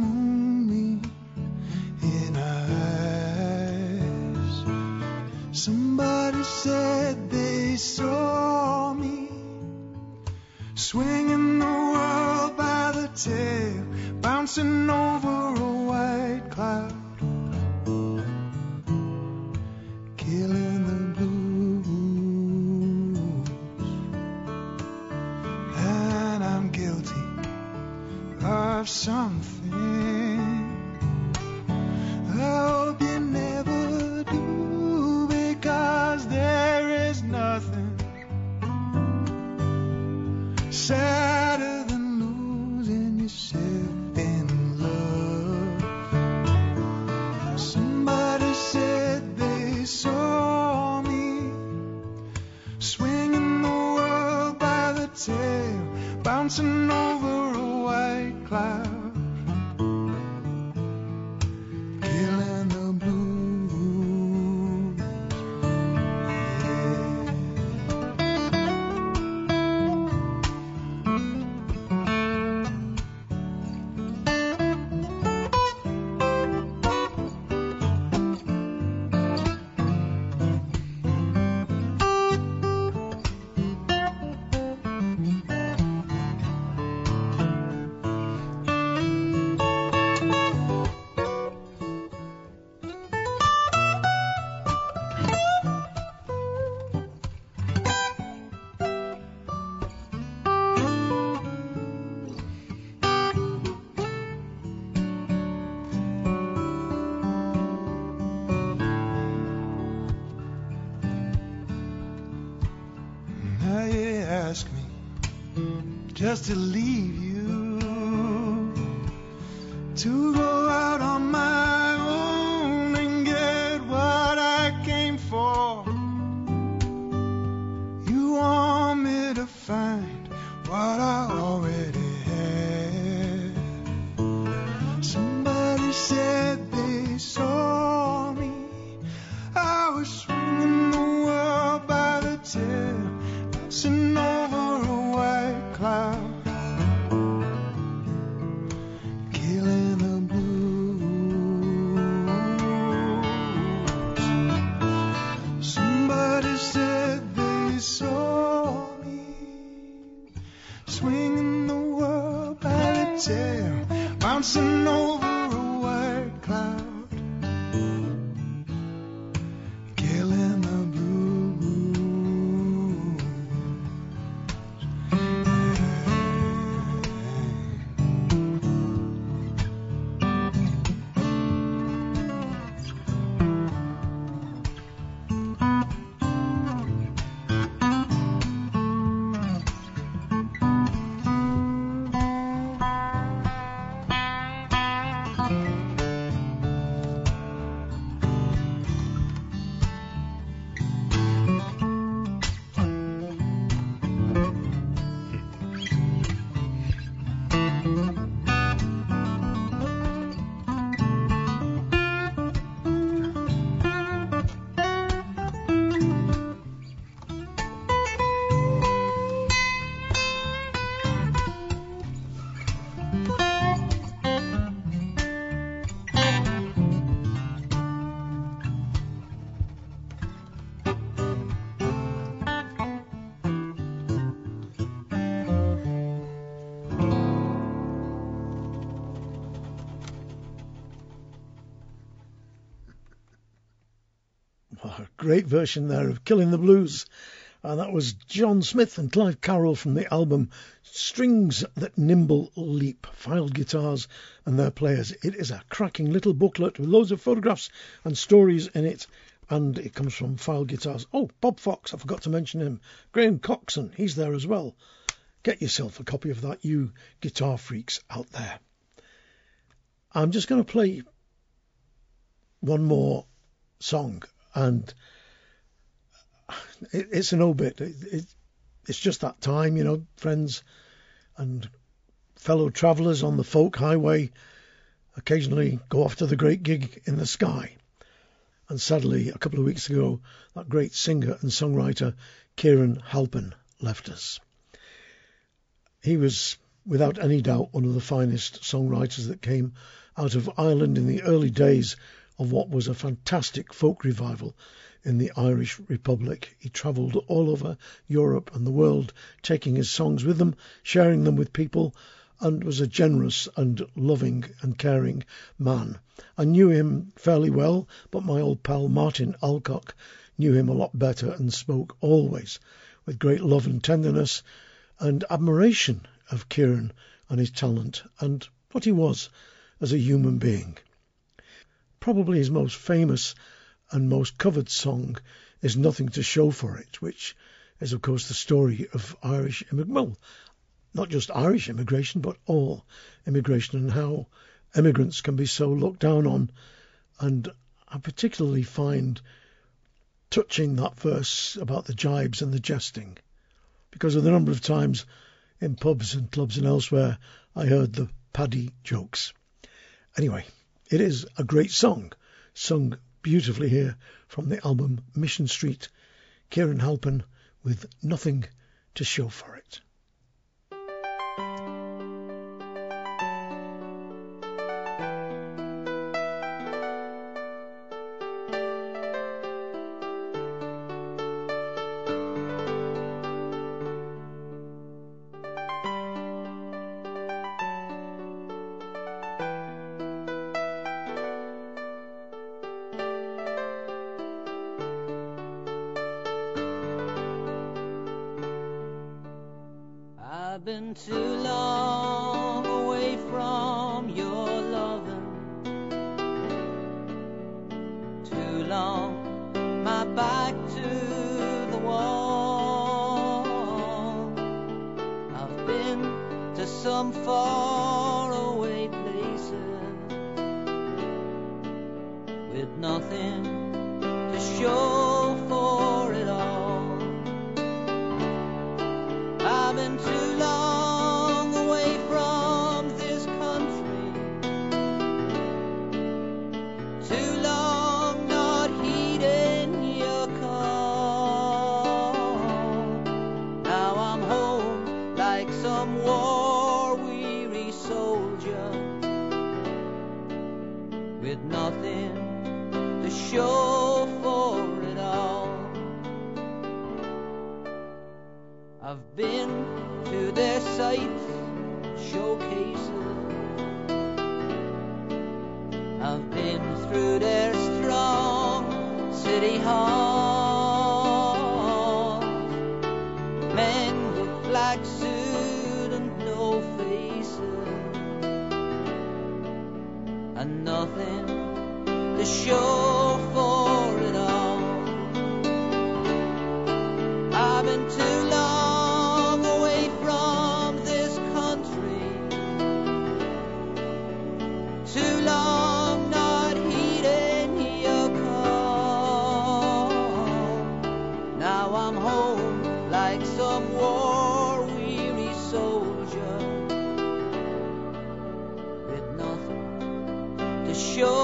A: great version there of Killing the Blues. And that was John Smith and Clive Carroll from the album Strings That Nimble Leap, Fylde Guitars and Their Players. It is a cracking little booklet with loads of photographs and stories in it. And it comes from Fylde Guitars. Oh, Bob Fox, I forgot to mention him. Graham Coxon, he's there as well. Get yourself a copy of that, you guitar freaks out there. I'm just going to play one more song and it, it's an obit. It, it, it's just that time, you know, friends and fellow travellers on the folk highway occasionally go off to the great gig in the sky. And sadly, a couple of weeks ago, that great singer and songwriter Kieran Halpin left us. He was, without any doubt, one of the finest songwriters that came out of Ireland in the early days of what was a fantastic folk revival in the Irish Republic. He travelled all over Europe and the world, taking his songs with him, sharing them with people, and was a generous and loving and caring man. I knew him fairly well, but my old pal Martin Alcock knew him a lot better and spoke always with great love and tenderness and admiration of Kieran and his talent and what he was as a human being. Probably his most famous and most covered song is Nothing to Show for It, which is, of course, the story of Irish immigration. Well, not just Irish immigration, but all immigration and how immigrants can be so looked down on. And I particularly find touching that verse about the jibes and the jesting because of the number of times in pubs and clubs and elsewhere I heard the paddy jokes. Anyway, it is a great song, sung beautifully here from the album Mission Street, Kieran Halpin with Nothing to Show for It.
S: Show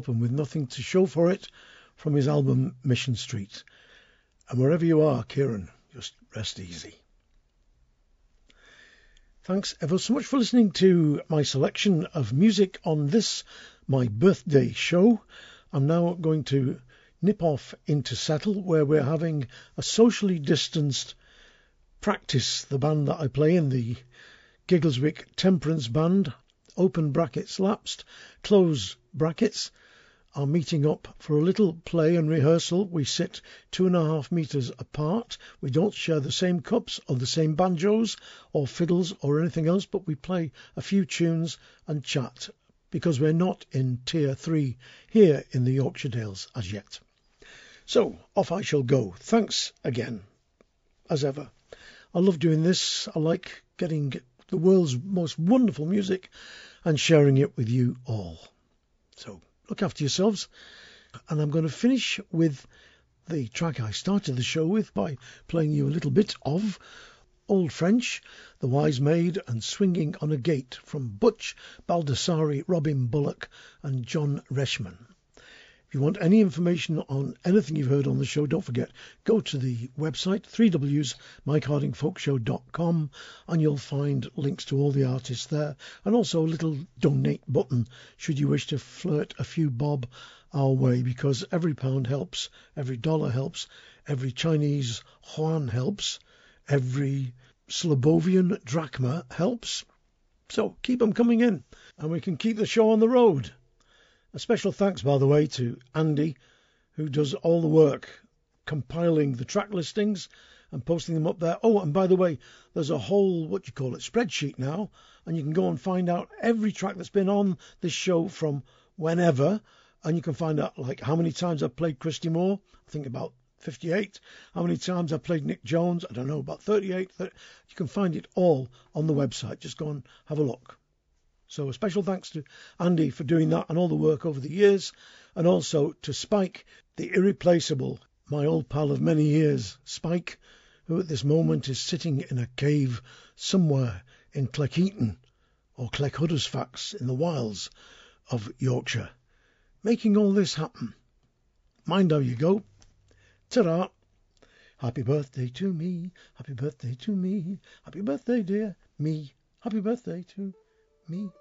A: Halpin with nothing to show for it from his album Mission Street. And wherever you are, Kieran, just rest easy. Thanks ever so much for listening to my selection of music on this, my birthday show. I'm now going to nip off into Settle, where we're having a socially distanced practice. The band that I play in, the Giggleswick Temperance Band, open brackets lapsed, close brackets, are meeting up for a little play and rehearsal. We sit two and a half metres apart. We don't share the same cups or the same banjos or fiddles or anything else, but we play a few tunes and chat because we're not in tier three here in the Yorkshire Dales as yet. So off I shall go. Thanks again, as ever. I love doing this. I like getting the world's most wonderful music and sharing it with you all. So look after yourselves. And I'm going to finish with the track I started the show with by playing you a little bit of Old French, The Wise Maid, and Swinging on a Gate from Butch Baldassari, Robin Bullock, and John Reischman. If you want any information on anything you've heard on the show, don't forget, go to the website, 3ws.mikehardingfolkshow.com, and you'll find links to all the artists there, and also a little donate button should you wish to flirt a few bob our way, because every pound helps, every dollar helps, every Chinese yuan helps, every Slobovian drachma helps, So keep 'em coming in, and we can keep the show on the road. A special thanks, by the way, to Andy, who does all the work compiling the track listings and posting them up there. Oh, and by the way, there's a whole, what you call it, spreadsheet now, and you can go and find out every track that's been on this show from whenever, and you can find out like how many times I've played Christy Moore. I think about 58. How many times I've played Nic Jones? I don't know, about 38. 30. You can find it all on the website. Just go and have a look. So a special thanks to Andy for doing that and all the work over the years, and also to Spike, the irreplaceable, my old pal of many years, Spike, who at this moment is sitting in a cave somewhere in Cleckheaton or Cleckhuddersfax in the wilds of Yorkshire, making all this happen. Mind how you go. Ta-ra. Happy birthday to me. Happy birthday to me. Happy birthday, dear me. Happy birthday to me.